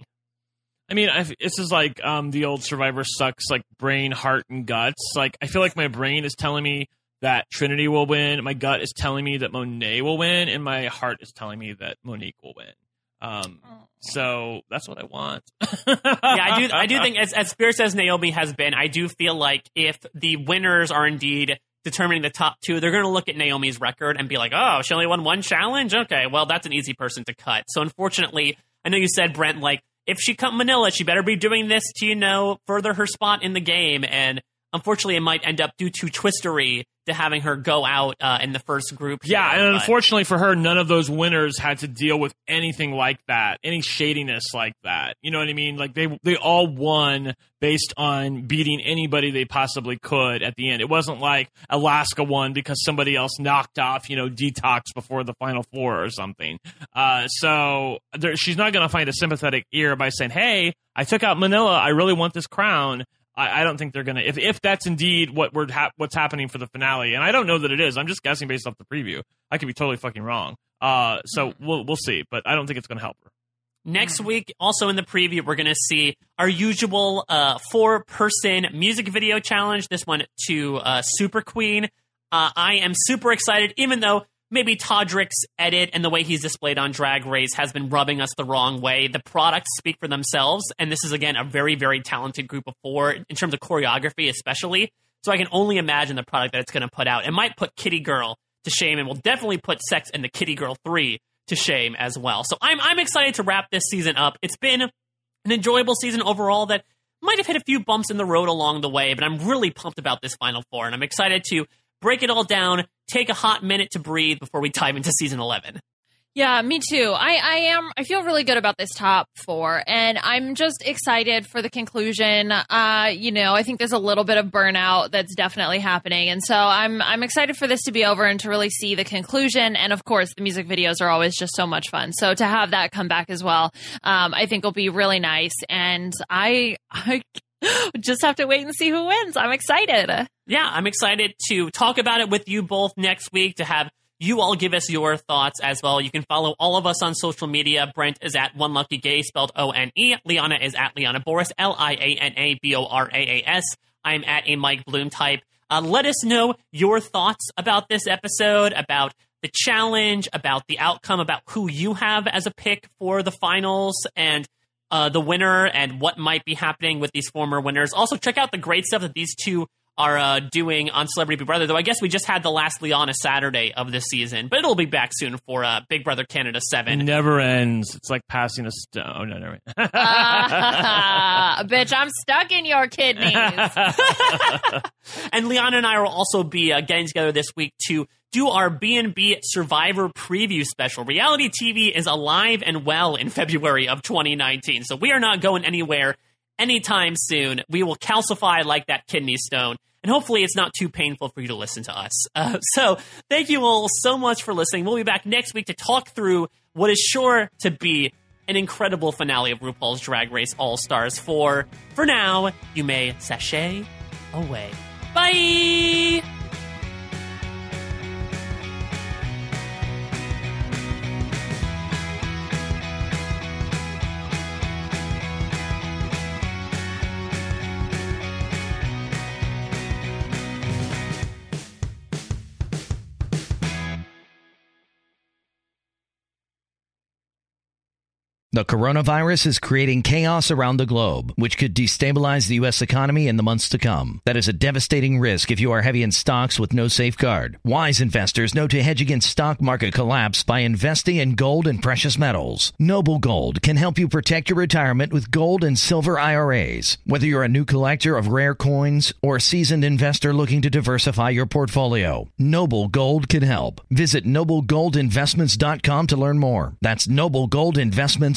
I mean, I, this is like um, the old Survivor sucks, like brain, heart, and guts. Like, I feel like my brain is telling me that Trinity will win. My gut is telling me that Monet will win, and my heart is telling me that Monique will win. Um, so that's what I want. yeah, I do. I do think as as fierce as Naomi has been, I do feel like if the winners are indeed determining the top two, they're going to look at Naomi's record and be like, "Oh, she only won one challenge. Okay, well, that's an easy person to cut." So unfortunately, I know you said Brent, like if she cut Manila, she better be doing this to you know further her spot in the game, and unfortunately, it might end up due to twistery to having her go out uh, in the first group. Yeah, here, and but- unfortunately for her, none of those winners had to deal with anything like that, any shadiness like that. You know what I mean? Like they they all won based on beating anybody they possibly could at the end. It wasn't like Alaska won because somebody else knocked off, you know, detox before the final four or something. Uh, so there, she's not going to find a sympathetic ear by saying, "Hey, I took out Manila. I really want this crown." I, I don't think they're gonna. If if that's indeed what we're ha- what's happening for the finale, and I don't know that it is. I'm just guessing based off the preview. I could be totally fucking wrong. Uh, so we'll we'll see, but I don't think it's gonna help her. Next week, also in the preview, we're going to see our usual uh, four person music video challenge. This one to uh, Super Queen. Uh, I am super excited, even though maybe Todrick's edit and the way he's displayed on Drag Race has been rubbing us the wrong way. The products speak for themselves, and this is, again, a very, very talented group of four in terms of choreography, especially. So I can only imagine the product that it's going to put out. It might put Kitty Girl to shame, and will definitely put Sex and the Kitty Girl 3 to shame as well. So I'm I'm excited to wrap this season up. It's been an enjoyable season overall that might have hit a few bumps in the road along the way, but I'm really pumped about this final four and I'm excited to break it all down, take a hot minute to breathe before we dive into season 11. Yeah, me too. I, I am. I feel really good about this top four, and I'm just excited for the conclusion. Uh, you know, I think there's a little bit of burnout that's definitely happening, and so I'm I'm excited for this to be over and to really see the conclusion. And of course, the music videos are always just so much fun. So to have that come back as well, um, I think will be really nice. And I I just have to wait and see who wins. I'm excited. Yeah, I'm excited to talk about it with you both next week to have you all give us your thoughts as well. You can follow all of us on social media. Brent is at One Lucky Gay, spelled O N E. Liana is at Liana Boraas, L I A N A B O R A A S. I'm at a Mike Bloom type. Uh, let us know your thoughts about this episode, about the challenge, about the outcome, about who you have as a pick for the finals, and uh, the winner, and what might be happening with these former winners. Also, check out the great stuff that these two are uh, doing on Celebrity Big Brother. Though I guess we just had the last Liana Saturday of this season, but it'll be back soon for uh, Big Brother Canada Seven. It never ends. It's like passing a stone. Oh, no, no, right. Ah, bitch, I'm stuck in your kidneys. And Liana and I will also be uh, getting together this week to do our B&B Survivor preview special. Reality TV is alive and well in February of 2019, so we are not going anywhere anytime soon. We will calcify like that kidney stone. And hopefully, it's not too painful for you to listen to us. Uh, so, thank you all so much for listening. We'll be back next week to talk through what is sure to be an incredible finale of RuPaul's Drag Race All Stars 4. For now, you may sashay away. Bye! The coronavirus is creating chaos around the globe, which could destabilize the U.S. economy in the months to come. That is a devastating risk if you are heavy in stocks with no safeguard. Wise investors know to hedge against stock market collapse by investing in gold and precious metals. Noble Gold can help you protect your retirement with gold and silver IRAs. Whether you're a new collector of rare coins or a seasoned investor looking to diversify your portfolio, Noble Gold can help. Visit noblegoldinvestments.com to learn more. That's